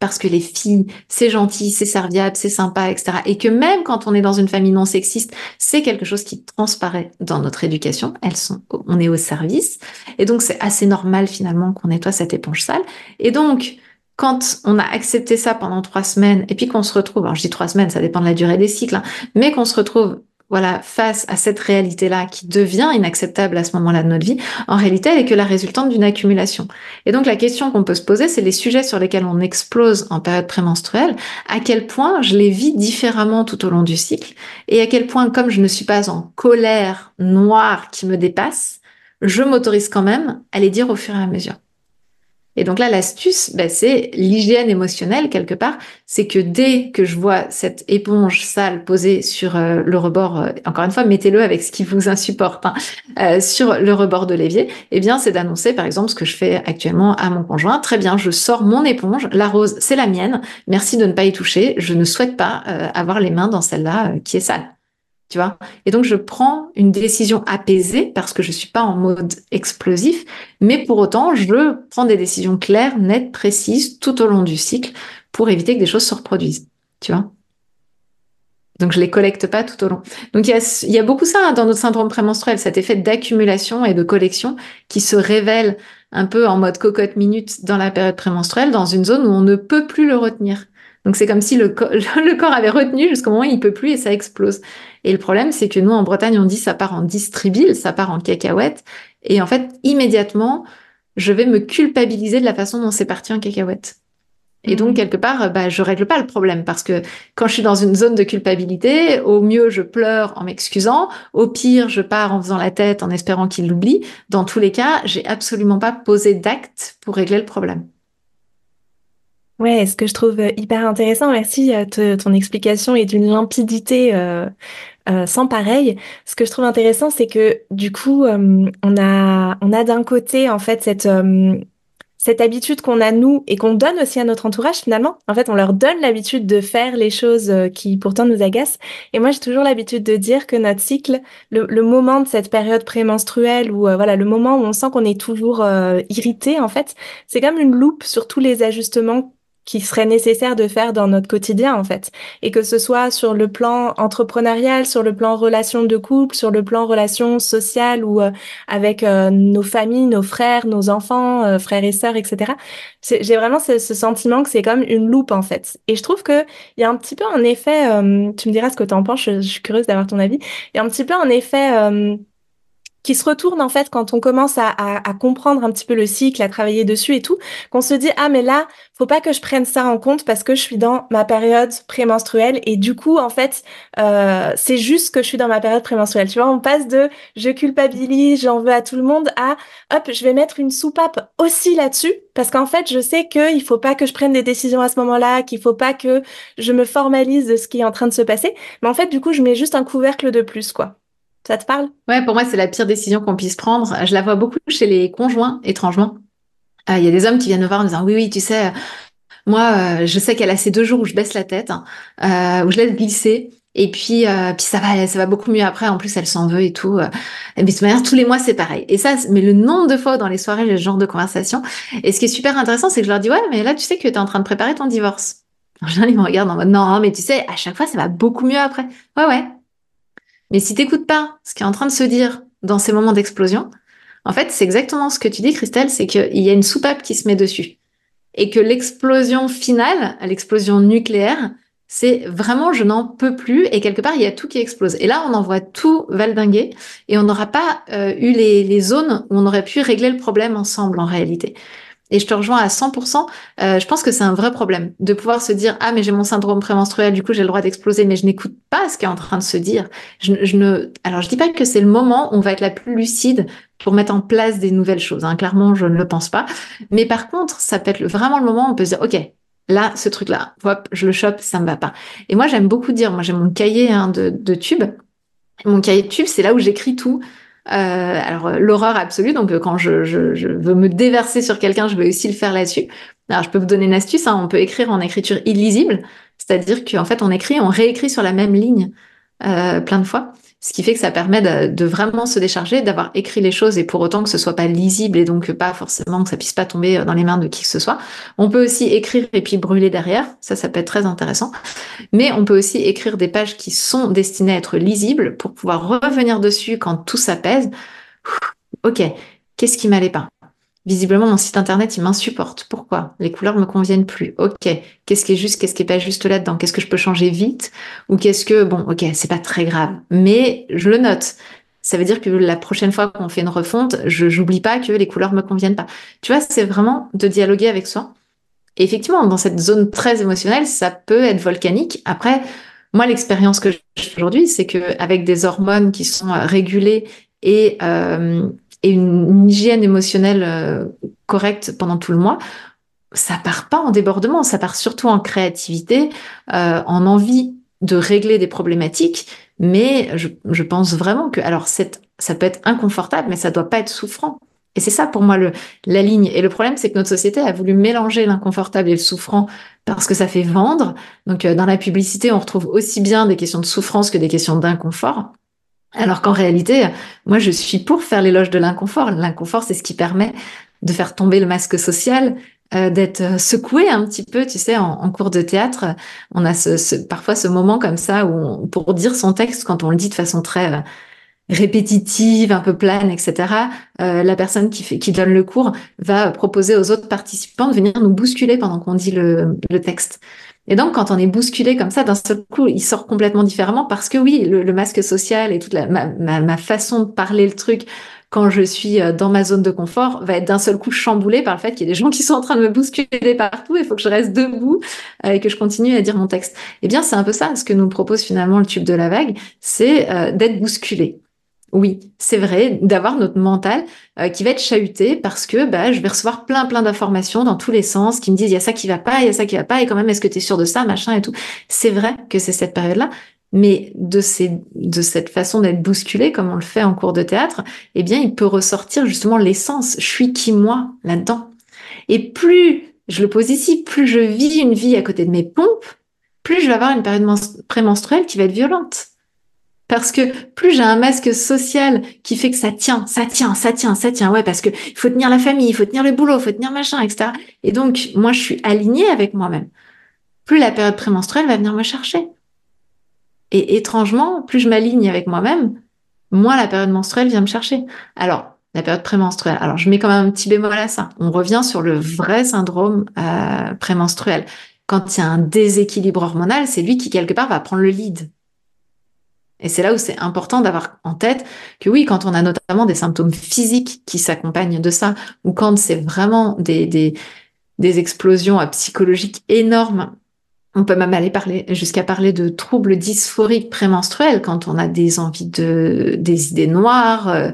Parce que les filles, c'est gentil, c'est serviable, c'est sympa, etc. Et que même quand on est dans une famille non sexiste, c'est quelque chose qui transparaît dans notre éducation. Elles sont, on est au service. Et donc, c'est assez normal finalement qu'on nettoie cette éponge sale. Et donc, quand on a accepté ça pendant trois semaines et puis qu'on se retrouve, alors je dis trois semaines, ça dépend de la durée des cycles, hein, mais qu'on se retrouve voilà, face à cette réalité-là qui devient inacceptable à ce moment-là de notre vie, en réalité, elle est que la résultante d'une accumulation. Et donc, la question qu'on peut se poser, c'est les sujets sur lesquels on explose en période prémenstruelle, à quel point je les vis différemment tout au long du cycle, et à quel point, comme je ne suis pas en colère noire qui me dépasse, je m'autorise quand même à les dire au fur et à mesure. Et donc là, l'astuce, ben, c'est l'hygiène émotionnelle quelque part. C'est que dès que je vois cette éponge sale posée sur euh, le rebord, euh, encore une fois, mettez-le avec ce qui vous insupporte, hein, euh, sur le rebord de l'évier, eh bien, c'est d'annoncer, par exemple, ce que je fais actuellement à mon conjoint. Très bien, je sors mon éponge, la rose, c'est la mienne. Merci de ne pas y toucher. Je ne souhaite pas avoir les mains dans celle-là qui est sale tu vois. Et donc, je prends une décision apaisée parce que je suis pas en mode explosif, mais pour autant, je prends des décisions claires, nettes, précises tout au long du cycle pour éviter que des choses se reproduisent, tu vois. Donc, je les collecte pas tout au long. Donc, il y a, beaucoup ça hein, dans notre syndrome prémenstruel, cet effet d'accumulation et de collection qui se révèle un peu en mode cocotte minute dans la période prémenstruelle, dans une zone où on ne peut plus le retenir. Donc c'est comme si le, (laughs) le, corps avait retenu jusqu'au moment où il peut plus et ça explose. Et le problème, c'est que nous, en Bretagne, on dit ça part en distribile, ça part en cacahuète. Et en fait, immédiatement, je vais me culpabiliser de la façon dont c'est parti en cacahuète. Et donc, mmh. quelque part, bah, je règle pas le problème parce que quand je suis dans une zone de culpabilité, au mieux, je pleure en m'excusant. Au pire, je pars en faisant la tête en espérant qu'il l'oublie. Dans tous les cas, j'ai absolument pas posé d'acte pour régler le problème. Ouais, ce que je trouve euh, hyper intéressant, merci, à euh, ton explication est d'une limpidité euh, euh, sans pareil. Ce que je trouve intéressant, c'est que du coup, on a, on a d'un côté en fait cette cette habitude qu'on a nous et qu'on donne aussi à notre entourage finalement. En fait, on leur donne l'habitude de faire les choses euh, qui pourtant nous agacent. Et moi, j'ai toujours l'habitude de dire que notre cycle, le, moment de cette période prémenstruelle ou euh, voilà, le moment où on sent qu'on est toujours euh, irrité, en fait, c'est comme une loupe sur tous les ajustements qui serait nécessaire de faire dans notre quotidien en fait. Et que ce soit sur le plan entrepreneurial sur le plan relation de couple sur le plan relation sociale ou euh, avec euh, nos familles nos frères nos enfants euh, frères et sœurs etc j'ai vraiment ce, sentiment que c'est comme une loupe en fait. Et je trouve que il y a un petit peu en effet tu me diras ce que tu en penses je, je, suis curieuse d'avoir ton avis. Il y a un petit peu en effet qui se retourne en fait quand on commence à, comprendre un petit peu le cycle, à travailler dessus et tout, qu'on se dit ah mais là faut pas que je prenne ça en compte parce que je suis dans ma période prémenstruelle et du coup en fait euh, c'est juste que je suis dans ma période prémenstruelle. Tu vois, on passe de je culpabilise, j'en veux à tout le monde à hop je vais mettre une soupape aussi là-dessus parce qu'en fait je sais que il faut pas que je prenne des décisions à ce moment-là, qu'il faut pas que je me formalise de ce qui est en train de se passer, mais en fait du coup je mets juste un couvercle de plus quoi. Ça te parle? Ouais, pour moi, c'est la pire décision qu'on puisse prendre. Je la vois beaucoup chez les conjoints, étrangement. Euh, il y a des hommes qui viennent me voir en me disant Oui, oui, tu sais, moi, euh, je sais qu'elle a ces deux jours où je baisse la tête, hein, euh, où je laisse glisser. Et puis, puis ça va, ça va beaucoup mieux après. En plus, elle s'en veut et tout. Et de toute manière, tous les mois, c'est pareil. Et ça, mais le nombre de fois dans les soirées, j'ai ce genre de conversation. Et ce qui est super intéressant, c'est que je leur dis Ouais, mais là, tu sais que tu es en train de préparer ton divorce. En général, ils me regardent en mode Non, mais tu sais, à chaque fois, ça va beaucoup mieux après. Ouais, ouais. Mais si t'écoutes pas ce qui est en train de se dire dans ces moments d'explosion, en fait, c'est exactement ce que tu dis, Christelle, c'est qu'il y a une soupape qui se met dessus. Et que l'explosion finale, l'explosion nucléaire, c'est vraiment je n'en peux plus et quelque part il y a tout qui explose. Et là on en voit tout valdinguer et on n'aura pas euh, eu les, les, zones où on aurait pu régler le problème ensemble en réalité. Et je te rejoins à 100%. Euh, je pense que c'est un vrai problème de pouvoir se dire ah mais j'ai mon syndrome prémenstruel, du coup j'ai le droit d'exploser, mais je n'écoute pas ce qui est en train de se dire. Je, je ne. Alors je dis pas que c'est le moment où on va être la plus lucide pour mettre en place des nouvelles choses. Hein. Clairement, je ne le pense pas. Mais par contre, ça peut être vraiment le moment où on peut se dire ok. Là, ce truc-là, hop, je le chope, ça me va pas. Et moi, j'aime beaucoup dire, moi, j'ai mon cahier hein, de, de tubes. Mon cahier de tubes, c'est là où j'écris tout. Euh, alors euh, l'horreur absolue, donc euh, quand je, je, je, veux me déverser sur quelqu'un, je veux aussi le faire là-dessus. Alors je peux vous donner une astuce, hein, on peut écrire en écriture illisible, c'est-à-dire qu'en fait on écrit, on réécrit sur la même ligne euh, plein de fois. Ce qui fait que ça permet de, vraiment se décharger, d'avoir écrit les choses et pour autant que ce soit pas lisible et donc pas forcément que ça puisse pas tomber dans les mains de qui que ce soit. On peut aussi écrire et puis brûler derrière. Ça, ça peut être très intéressant. Mais on peut aussi écrire des pages qui sont destinées à être lisibles pour pouvoir revenir dessus quand tout s'apaise. Ok, qu'est-ce qui m'allait pas? Visiblement, mon site internet, il m'insupporte. Pourquoi? Les couleurs me conviennent plus. Ok. Qu'est-ce qui est juste, qu'est-ce qui est pas juste là-dedans? Qu'est-ce que je peux changer vite? Ou qu'est-ce que, bon, ok, c'est pas très grave. Mais je le note. Ça veut dire que la prochaine fois qu'on fait une refonte, je n'oublie pas que les couleurs me conviennent pas. Tu vois, c'est vraiment de dialoguer avec soi. Effectivement, dans cette zone très émotionnelle, ça peut être volcanique. Après, moi, l'expérience que j'ai aujourd'hui, c'est que avec des hormones qui sont régulées et euh, et une, hygiène émotionnelle euh, correcte pendant tout le mois, ça part pas en débordement, ça part surtout en créativité, euh, en envie de régler des problématiques. Mais je, je pense vraiment que, alors, ça peut être inconfortable, mais ça doit pas être souffrant. Et c'est ça pour moi le, la ligne. Et le problème, c'est que notre société a voulu mélanger l'inconfortable et le souffrant parce que ça fait vendre. Donc, euh, dans la publicité, on retrouve aussi bien des questions de souffrance que des questions d'inconfort. Alors qu'en réalité, moi, je suis pour faire l'éloge de l'inconfort. L'inconfort, c'est ce qui permet de faire tomber le masque social, euh, d'être euh, secoué un petit peu, tu sais, en, cours de théâtre. On a ce, parfois ce moment comme ça où, pour dire son texte, quand on le dit de façon très euh, répétitive, un peu plane, etc., la personne qui, fait, qui donne le cours va proposer aux autres participants de venir nous bousculer pendant qu'on dit le, le texte. Et donc, quand on est bousculé comme ça, d'un seul coup, il sort complètement différemment parce que oui, le, masque social et toute ma, façon de parler le truc quand je suis euh, dans ma zone de confort va être d'un seul coup chamboulé par le fait qu'il y a des gens qui sont en train de me bousculer partout et il faut que je reste debout euh, et que je continue à dire mon texte. Eh bien, c'est un peu ça ce que nous propose finalement le tube de la vague, c'est euh, d'être bousculé. Oui, c'est vrai, d'avoir notre mental euh, qui va être chahuté parce que bah, je vais recevoir plein plein d'informations dans tous les sens qui me disent il y a ça qui va pas, il y a ça qui va pas et quand même est-ce que tu es sûr de ça, machin et tout. C'est vrai que c'est cette période-là, mais de, ces, de cette façon d'être bousculé comme on le fait en cours de théâtre, eh bien il peut ressortir justement l'essence. Je suis qui moi là-dedans Et plus je le pose ici, plus je vis une vie à côté de mes pompes, plus je vais avoir une période prémenstruelle qui va être violente. Parce que plus j'ai un masque social qui fait que ça tient, ça tient, ça tient, ça tient, ouais, parce que il faut tenir la famille, il faut tenir le boulot, il faut tenir machin, etc. Et donc, moi, je suis alignée avec moi-même. Plus la période prémenstruelle va venir me chercher. Et étrangement, plus je m'aligne avec moi-même, moins la période menstruelle vient me chercher. Alors, la période prémenstruelle. Alors, je mets quand même un petit bémol à ça. On revient sur le vrai syndrome euh, prémenstruel. Quand il y a un déséquilibre hormonal, c'est lui qui, quelque part, va prendre le lead. Et c'est là où c'est important d'avoir en tête que oui, quand on a notamment des symptômes physiques qui s'accompagnent de ça, ou quand c'est vraiment des, des, explosions psychologiques énormes on peut même aller parler jusqu'à parler de troubles dysphoriques prémenstruels quand on a des envies de des idées noires, euh,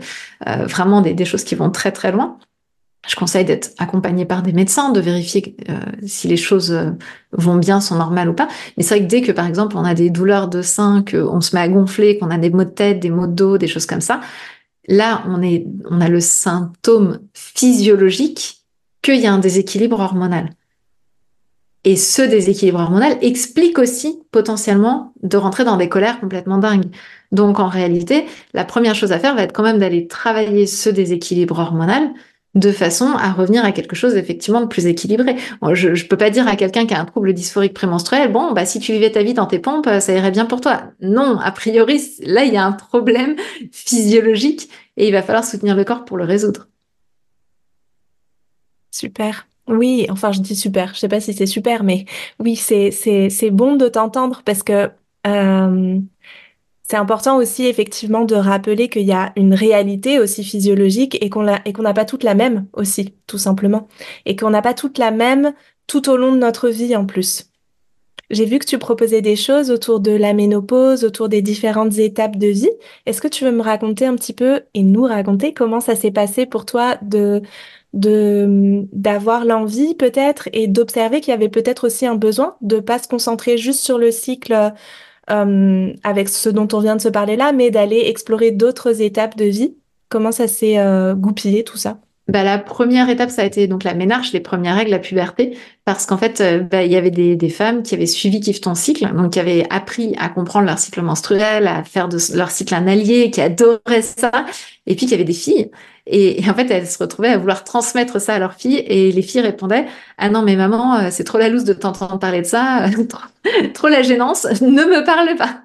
euh, vraiment des, choses qui vont très très loin. Je conseille d'être accompagné par des médecins, de vérifier euh, si les choses vont bien, sont normales ou pas. Mais c'est vrai que dès que par exemple on a des douleurs de sein, qu'on se met à gonfler, qu'on a des maux de tête, des maux de dos, des choses comme ça, là on est on a le symptôme physiologique qu'il y a un déséquilibre hormonal. Et ce déséquilibre hormonal explique aussi potentiellement de rentrer dans des colères complètement dingues. Donc en réalité, la première chose à faire va être quand même d'aller travailler ce déséquilibre hormonal de façon à revenir à quelque chose effectivement de plus équilibré. Je ne peux pas dire à quelqu'un qui a un trouble dysphorique prémenstruel, bon, bah, si tu vivais ta vie dans tes pompes, ça irait bien pour toi. Non, a priori, là, il y a un problème (laughs) physiologique et il va falloir soutenir le corps pour le résoudre. Super. Oui, enfin, je dis super. Je sais pas si c'est super, mais oui, c'est c'est c'est bon de t'entendre parce que euh, c'est important aussi effectivement de rappeler qu'il y a une réalité aussi physiologique et qu'on n'a pas toute la même aussi, tout simplement, et qu'on n'a pas toute la même tout au long de notre vie en plus. J'ai vu que tu proposais des choses autour de la ménopause, autour des différentes étapes de vie. Est-ce que tu veux me raconter un petit peu et nous raconter comment ça s'est passé pour toi de d'avoir l'envie peut-être et d'observer qu'il y avait peut-être aussi un besoin de pas se concentrer juste sur le cycle euh, avec ce dont on vient de se parler là, mais d'aller explorer d'autres étapes de vie. Comment ça s'est euh, goupillé tout ça? Bah, la première étape, ça a été donc la ménarche, les premières règles, la puberté, parce qu'en fait, euh, bah, il y avait des, femmes qui avaient suivi Kiffe ton cycle, donc qui avaient appris à comprendre leur cycle menstruel, à faire de leur cycle un allié, qui adoraient ça, et puis qu'il y avait des filles et, en fait, elles se retrouvaient à vouloir transmettre ça à leurs filles. Et les filles répondaient Ah non, mais maman, euh, c'est trop la loose de t'entendre parler de ça, (laughs) trop, la gênance, ne me parle pas.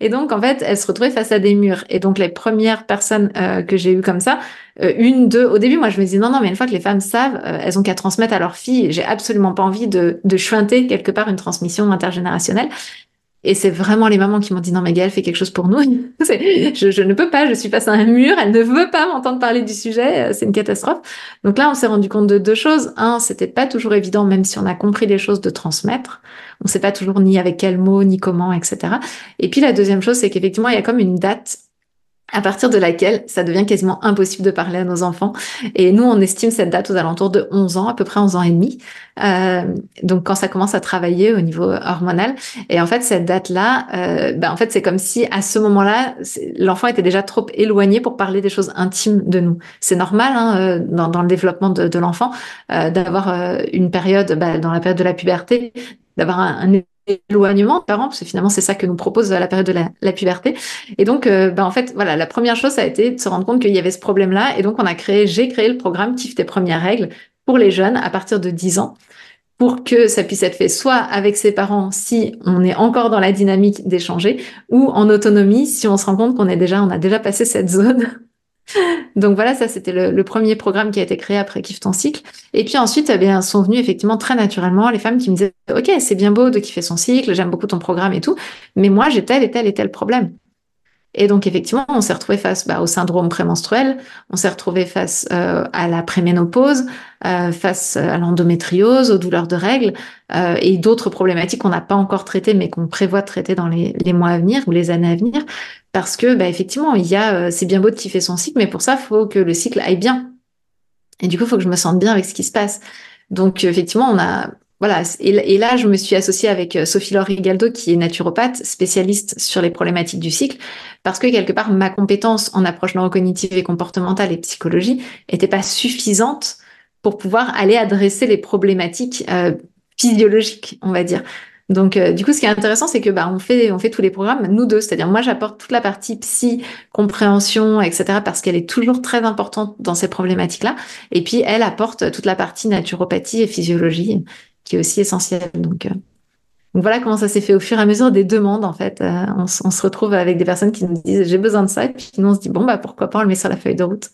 Et donc, en fait, elles se retrouvaient face à des murs. Et donc, les premières personnes euh, que j'ai eues comme ça, euh, une, deux, au début, moi, je me disais Non, non, mais une fois que les femmes savent, elles ont qu'à transmettre à leurs filles. J'ai absolument pas envie de, de quelque part une transmission intergénérationnelle. Et c'est vraiment les mamans qui m'ont dit non mais Gaëlle fait quelque chose pour nous. (laughs) je, je, ne peux pas, je suis face à un mur, elle ne veut pas m'entendre parler du sujet, euh, c'est une catastrophe. Donc là on s'est rendu compte de deux choses. Un, c'était pas toujours évident, même si on a compris les choses, de transmettre. On sait pas toujours ni avec quel mot, ni comment, etc. Et puis la deuxième chose, c'est qu'effectivement il y a comme une date à partir de laquelle ça devient quasiment impossible de parler à nos enfants. Et nous, on estime cette date aux alentours de 11 ans, à peu près 11 ans et demi. Euh, donc quand ça commence à travailler au niveau hormonal. Et en fait, cette date-là, ben, en fait, c'est comme si à ce moment-là, l'enfant était déjà trop éloigné pour parler des choses intimes de nous. C'est normal hein, euh, dans, dans, le développement de, l'enfant euh, d'avoir euh, une période, ben, dans la période de la puberté, d'avoir un, un éloignement de parents, parce que finalement c'est ça que nous propose la période de la, puberté. Et donc, euh, bah, en fait, voilà, la première chose ça a été de se rendre compte qu'il y avait ce problème-là, et donc on a créé, j'ai créé le programme Kiffe tes premières règles pour les jeunes à partir de 10 ans, pour que ça puisse être fait soit avec ses parents si on est encore dans la dynamique d'échanger, ou en autonomie si on se rend compte qu'on est déjà, on a déjà passé cette (laughs) zone donc voilà, ça c'était le, premier programme qui a été créé après Kiffe ton cycle. Et puis ensuite, eh bien, sont venues effectivement très naturellement les femmes qui me disaient Ok, c'est bien beau de kiffer son cycle, j'aime beaucoup ton programme et tout, mais moi j'ai tel et tel et tel problème. Et donc effectivement, on s'est retrouvé face bah, au syndrome prémenstruel, on s'est retrouvé face euh, à la préménopause, euh, face à l'endométriose, aux douleurs de règles euh, et d'autres problématiques qu'on n'a pas encore traitées mais qu'on prévoit de traiter dans les, les, mois à venir ou les années à venir, parce que bah, effectivement, il y a, c'est bien beau de kiffer son cycle, mais pour ça, faut que le cycle aille bien. Et du coup, il faut que je me sente bien avec ce qui se passe. Donc effectivement, on a voilà, et, là, je me suis associée avec euh, Sophie Laure Rigaldo, qui est naturopathe, spécialiste sur les problématiques du cycle, parce que quelque part, ma compétence en approche neurocognitive et comportementale et psychologie n'était pas suffisante pour pouvoir aller adresser les problématiques euh, physiologiques, on va dire. Donc, euh, du coup, ce qui est intéressant, c'est que bah, on fait, on fait tous les programmes, nous deux. C'est-à-dire, moi, j'apporte toute la partie psy, compréhension, etc., parce qu'elle est toujours très importante dans ces problématiques-là. Et puis, elle apporte toute la partie naturopathie et physiologie, qui est aussi essentielle. Donc, euh, donc voilà comment ça s'est fait au fur et à mesure des demandes. En fait, euh, on, on, se retrouve avec des personnes qui nous disent j'ai besoin de ça, et puis nous on se dit bon bah pourquoi pas on le met sur la feuille de route.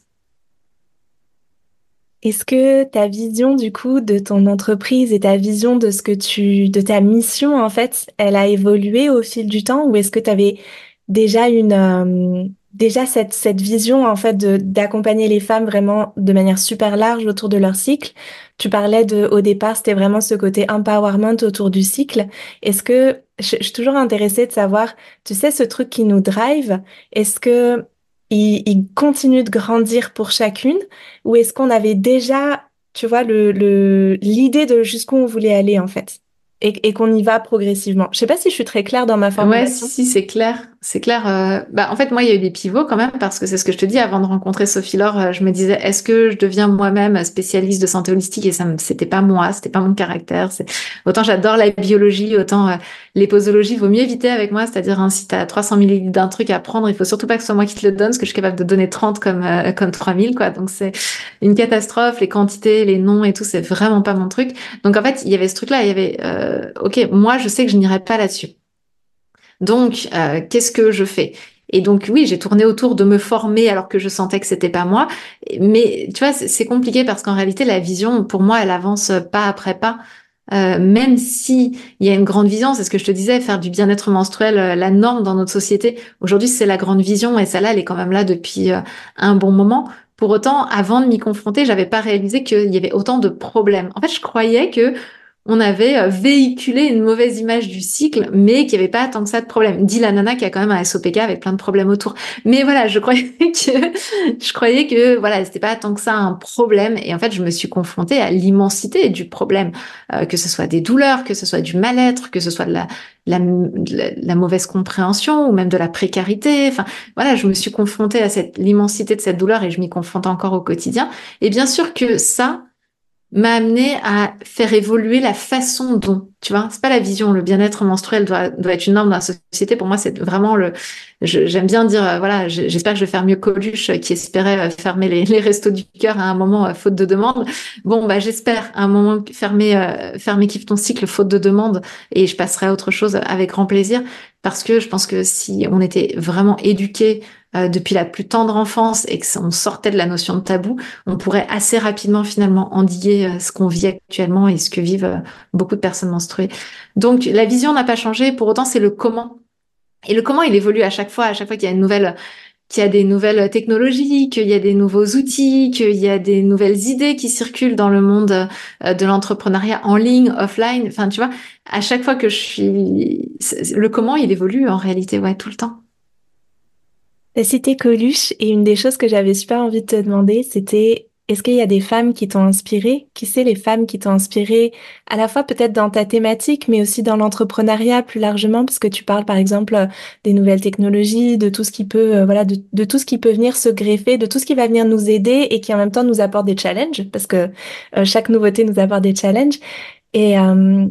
Est-ce que ta vision du coup de ton entreprise et ta vision de ce que tu de ta mission en fait, elle a évolué au fil du temps ou est-ce que tu avais déjà une euh, déjà cette cette vision en fait de d'accompagner les femmes vraiment de manière super large autour de leur cycle Tu parlais de au départ, c'était vraiment ce côté empowerment autour du cycle. Est-ce que je, je suis toujours intéressée de savoir, tu sais ce truc qui nous drive, est-ce que il, continue de grandir pour chacune ou est-ce qu'on avait déjà, tu vois, le l'idée de jusqu'où on voulait aller en fait et, qu'on y va progressivement? Je sais pas si je suis très claire dans ma formulation. Ouais, si, si c'est clair c'est clair. Euh, bah, en fait, moi, il y a eu des pivots quand même, parce que c'est ce que je te dis, avant de rencontrer Sophie Laure, euh, je me disais, est-ce que je deviens moi-même spécialiste de santé holistique? Et ça, c'était pas moi, c'était pas mon caractère. Autant j'adore la biologie, autant euh, les posologies, vaut mieux éviter avec moi. C'est-à-dire, hein, si tu as 300 millilitres d'un truc à prendre, il faut surtout pas que ce soit moi qui te le donne, parce que je suis capable de donner 30 comme comme 3000, quoi. Donc c'est une catastrophe. Les quantités, les noms et tout, c'est vraiment pas mon truc. Donc en fait, il y avait ce truc-là. Il y avait, ok, moi, je sais que je n'irai pas là-dessus. Donc, euh, qu'est-ce que je fais? Et donc oui, j'ai tourné autour de me former alors que je sentais que c'était pas moi. Mais tu vois, c'est compliqué parce qu'en réalité, la vision, pour moi, elle avance pas après pas. Euh, même si il y a une grande vision, c'est ce que je te disais, faire du bien-être menstruel euh, la norme dans notre société. Aujourd'hui, c'est la grande vision et celle-là, elle est quand même là depuis un bon moment. Pour autant, avant de m'y confronter, j'avais pas réalisé qu'il y avait autant de problèmes. En fait, je croyais que on avait euh, véhiculé une mauvaise image du cycle, mais qu'il n'y avait pas tant que ça de problème. Dit la nana qui a quand même un SOPK avec plein de problèmes autour. Mais voilà, je croyais (laughs) que je croyais que voilà, c'était pas tant que ça un problème. Et en fait, je me suis confrontée à l'immensité du problème, euh, que ce soit des douleurs, que ce soit du mal-être, que ce soit de la, la, la, mauvaise compréhension ou même de la précarité. Enfin, voilà, je me suis confrontée à cette l'immensité de cette douleur et je m'y confronte encore au quotidien. Et bien sûr que ça, m'a amené à faire évoluer la façon dont, tu vois, c'est pas la vision, le bien-être menstruel doit, doit être une norme dans la société. Pour moi, c'est vraiment le, j'aime bien dire, euh, voilà, j'espère que je vais faire mieux Coluche qui espérait euh, fermer les, (laughs) les restos du cœur à un moment euh, faute de demande. Bon, bah, j'espère à un moment fermer, fermer Kiffe ton cycle faute de demande et je passerai à autre chose avec grand plaisir parce que je pense que si on était vraiment éduqué euh, depuis la plus tendre enfance et que on sortait de la notion de tabou, on pourrait assez rapidement finalement endiguer euh, ce qu'on vit actuellement et ce que vivent euh, beaucoup de personnes menstruées. Donc la vision n'a pas changé, pour autant c'est le comment. Et le comment il évolue à chaque fois, à chaque fois qu'il y a une nouvelle qu'il y a des nouvelles technologies, qu'il y a des nouveaux outils, qu'il y a des nouvelles idées qui circulent dans le monde de l'entrepreneuriat en ligne, offline. Enfin, tu vois, à chaque fois que je suis, le comment il évolue en réalité, ouais, tout le temps. T'as cité Coluche et une des choses que j'avais super envie de te demander, c'était est-ce qu'il y a des femmes qui t'ont inspiré? Qui c'est les femmes qui t'ont inspiré? À la fois peut-être dans ta thématique, mais aussi dans l'entrepreneuriat plus largement, parce que tu parles par exemple des nouvelles technologies, de tout ce qui peut, euh, voilà, de, tout ce qui peut venir se greffer, de tout ce qui va venir nous aider et qui en même temps nous apporte des challenges, parce que euh, chaque nouveauté nous apporte des challenges. Et euh,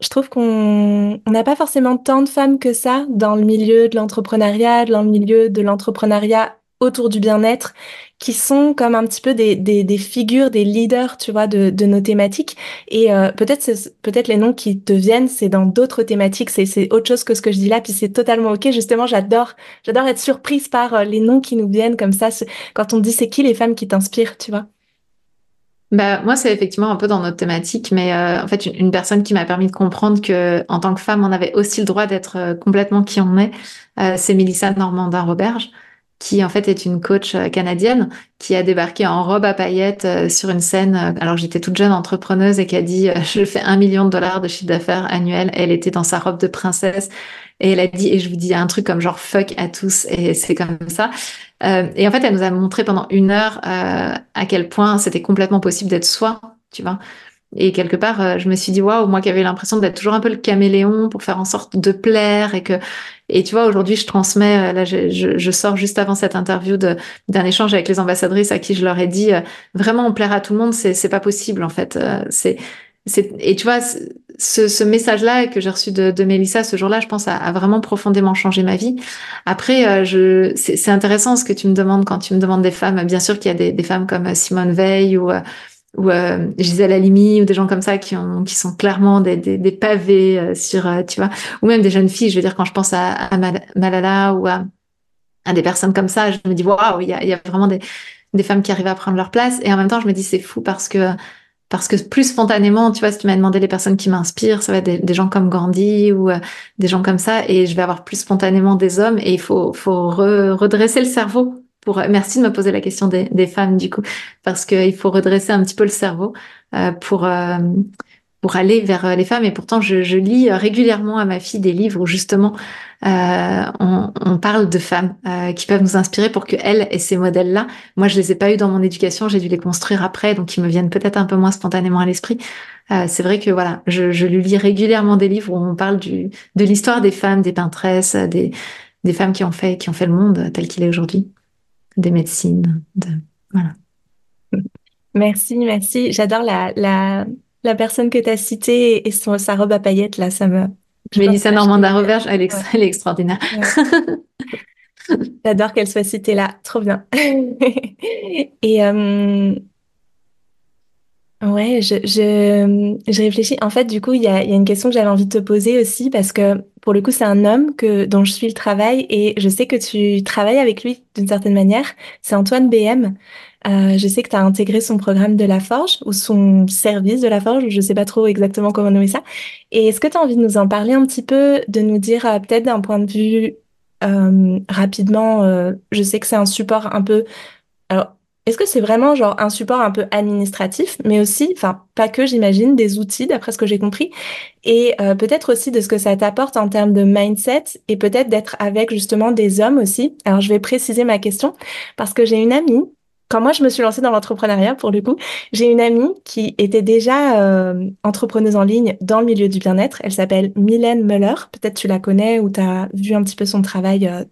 je trouve qu'on n'a pas forcément tant de femmes que ça dans le milieu de l'entrepreneuriat, dans le milieu de l'entrepreneuriat autour du bien-être, qui sont comme un petit peu des, des, des figures, des leaders, tu vois, de, de nos thématiques. Et euh, peut-être peut-être les noms qui te viennent, c'est dans d'autres thématiques, c'est autre chose que ce que je dis là, puis c'est totalement ok. Justement, j'adore j'adore être surprise par euh, les noms qui nous viennent comme ça. Quand on dit c'est qui les femmes qui t'inspirent, tu vois? Bah, moi, c'est effectivement un peu dans notre thématique, mais euh, en fait, une, personne qui m'a permis de comprendre que, en tant que femme, on avait aussi le droit d'être euh, complètement qui on est, euh, c'est Mélissa Normandin-Roberge, qui en fait est une coach canadienne qui a débarqué en robe à paillettes sur une scène alors j'étais toute jeune entrepreneuse et qui a dit (laughs) je fais un million de dollars de chiffre d'affaires annuel. Elle était dans sa robe de princesse et elle a dit et je vous dis un truc comme genre fuck à tous et c'est comme ça. Euh, et en fait, elle nous a montré pendant une heure euh, à quel point c'était complètement possible d'être soi, tu vois. Et quelque part, euh, je me suis dit, waouh, moi qui avais l'impression d'être toujours un peu le caméléon pour faire en sorte de plaire et que, et tu vois, aujourd'hui, je transmets, euh, là, je, je, sors juste avant cette interview d'un échange avec les ambassadrices à qui je leur ai dit, euh, vraiment, on plaire à tout le monde, c'est, pas possible, en fait. c'est, c'est, et tu vois, ce, ce message-là que j'ai reçu de, de Mélissa ce jour-là, je pense, a, vraiment profondément changé ma vie. Après, je, c'est, intéressant ce que tu me demandes quand tu me demandes des femmes. Bien sûr qu'il y a des, des femmes comme Simone Veil ou, ou euh, Gisèle Halimi ou des gens comme ça qui ont qui sont clairement des, des, des pavés euh, sur euh, tu vois. Ou même des jeunes filles je veux dire quand je pense à, à Malala ou à, à, des personnes comme ça je me dis waouh il y a, y a vraiment des, des femmes qui arrivent à prendre leur place. Et en même temps je me dis c'est fou parce que parce que plus spontanément, tu vois, si tu m'as demandé les personnes qui m'inspirent, ça va être des, gens comme Gandhi ou euh, des gens comme ça, et je vais avoir plus spontanément des hommes, et il faut, faut redresser le cerveau merci de me poser la question des, femmes du coup, parce qu'il faut redresser un petit peu le cerveau euh, pour euh, pour aller vers euh, les femmes. Et pourtant, je, lis régulièrement à ma fille des livres où justement on, parle de femmes qui peuvent nous inspirer pour que elles aient ces modèles-là. Moi, je les ai pas eu dans mon éducation, j'ai dû les construire après, donc ils me viennent peut-être un peu moins spontanément à l'esprit. c'est vrai que voilà, je, je lui lis régulièrement des livres où on parle du, de l'histoire des femmes, des peintresses, des, des femmes qui ont fait qui ont fait le monde tel qu'il est aujourd'hui des médecines. De... Voilà. Merci, merci. J'adore la, la, la, personne que tu as citée et son, sa robe à paillettes, là, ça me... Mélissa Normanda Reverge, elle, est, elle est extraordinaire. J'adore qu'elle soit citée là, trop bien. (laughs) et euh, ouais, je, je, je, réfléchis. En fait, du coup, il y a, y a, une question que j'avais envie de te poser aussi parce que pour le coup, c'est un homme que, dont je suis le travail et je sais que tu travailles avec lui d'une certaine manière. C'est Antoine BM. Euh, je sais que tu as intégré son programme de la Forge ou son service de la Forge, je sais pas trop exactement comment nommer ça. Et est-ce que tu as envie de nous en parler un petit peu, de nous dire euh, peut-être d'un point de vue euh, rapidement, euh, je sais que c'est un support un peu... Alors, est-ce que c'est vraiment genre un support un peu administratif, mais aussi, enfin pas que j'imagine, des outils d'après ce que j'ai compris, et euh, peut-être aussi de ce que ça t'apporte en termes de mindset et peut-être d'être avec justement des hommes aussi? Alors je vais préciser ma question parce que j'ai une amie. Quand moi je me suis lancée dans l'entrepreneuriat, pour le coup, j'ai une amie qui était déjà euh, entrepreneuse en ligne dans le milieu du bien-être. Elle s'appelle Mylène Muller. Peut-être tu la connais ou tu as vu un petit peu son travail euh,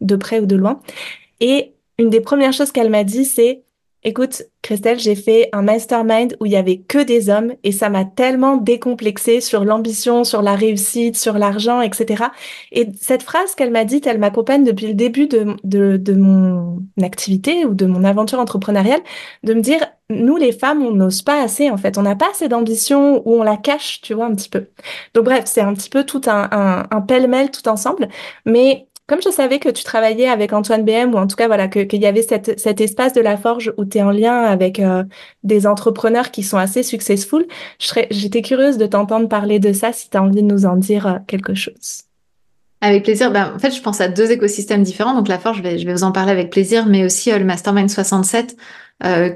de près ou de loin. Et une des premières choses qu'elle m'a dit, c'est Écoute, Christelle, j'ai fait un mastermind où il y avait que des hommes et ça m'a tellement décomplexé sur l'ambition, sur la réussite, sur l'argent, etc. Et cette phrase qu'elle m'a dite, elle m'accompagne depuis le début de, de, de, mon activité ou de mon aventure entrepreneuriale, de me dire, nous les femmes, on n'ose pas assez en fait, on n'a pas assez d'ambition ou on la cache, tu vois, un petit peu. Donc bref, c'est un petit peu tout un, un, un pêle-mêle tout ensemble, mais comme je savais que tu travaillais avec Antoine BM, ou en tout cas, voilà, qu'il y avait cette, cet espace de la forge où tu es en lien avec euh, des entrepreneurs qui sont assez successful, j'étais curieuse de t'entendre parler de ça si tu as envie de nous en dire euh, quelque chose. Avec plaisir. Ben, en fait, je pense à deux écosystèmes différents. Donc, la forge, je vais, je vais vous en parler avec plaisir, mais aussi euh, le Mastermind 67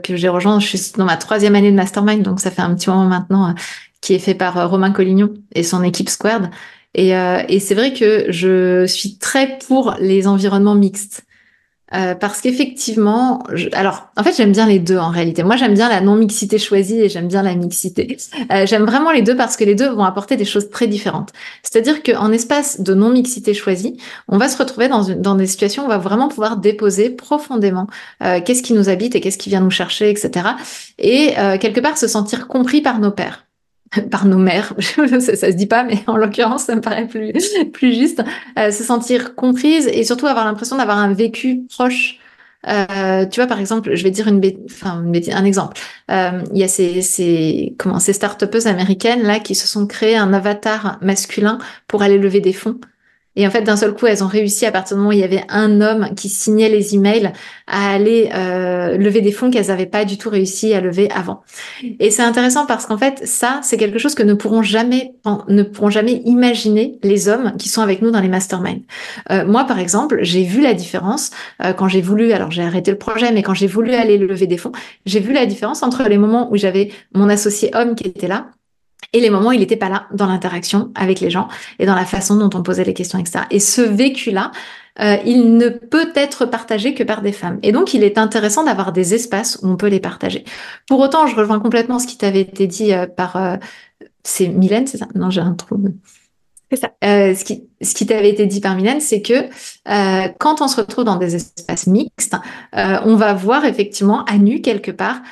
que j'ai rejoint. Je suis dans ma troisième année de Mastermind, donc ça fait un petit moment maintenant, qui est fait par Romain Collignon et son équipe Squared. Et, euh, et c'est vrai que je suis très pour les environnements mixtes. Euh, parce qu'effectivement, alors en fait j'aime bien les deux en réalité. Moi j'aime bien la non-mixité choisie et j'aime bien la mixité. Euh, j'aime vraiment les deux parce que les deux vont apporter des choses très différentes. C'est-à-dire qu'en espace de non-mixité choisie, on va se retrouver dans, une, dans des situations où on va vraiment pouvoir déposer profondément euh, qu'est-ce qui nous habite et qu'est-ce qui vient nous chercher, etc. Et euh, quelque part se sentir compris par nos pairs (laughs) par nos mères, (laughs) ça, ça se dit pas, mais en l'occurrence, ça me paraît plus, (laughs) plus juste, euh, se sentir comprise et surtout avoir l'impression d'avoir un vécu proche. Euh, tu vois, par exemple, je vais dire une, enfin, un exemple. Euh, il y a ces, ces, comment, ces start américaines là qui se sont créées un avatar masculin pour aller lever des fonds. Et en fait, d'un seul coup, elles ont réussi à partir du moment où il y avait un homme qui signait les emails à aller euh, lever des fonds qu'elles n'avaient pas du tout réussi à lever avant. Et c'est intéressant parce qu'en fait, ça, c'est quelque chose que ne pourront jamais, ne pourront jamais imaginer les hommes qui sont avec nous dans les masterminds. Euh, moi, par exemple, j'ai vu la différence euh, quand j'ai voulu, alors j'ai arrêté le projet, mais quand j'ai voulu aller lever des fonds, j'ai vu la différence entre les moments où j'avais mon associé homme qui était là et les moments où il n'était pas là dans l'interaction avec les gens et dans la façon dont on posait les questions, etc. Et ce vécu-là, euh, il ne peut être partagé que par des femmes. Et donc, il est intéressant d'avoir des espaces où on peut les partager. Pour autant, je rejoins complètement ce qui t'avait été dit euh, par... Euh, c'est Mylène, c'est ça? Non, j'ai un trou. C'est ça. ce qui, ce qui t'avait été dit par Mylène, c'est que quand on se retrouve dans des espaces mixtes, on va voir effectivement à nu quelque part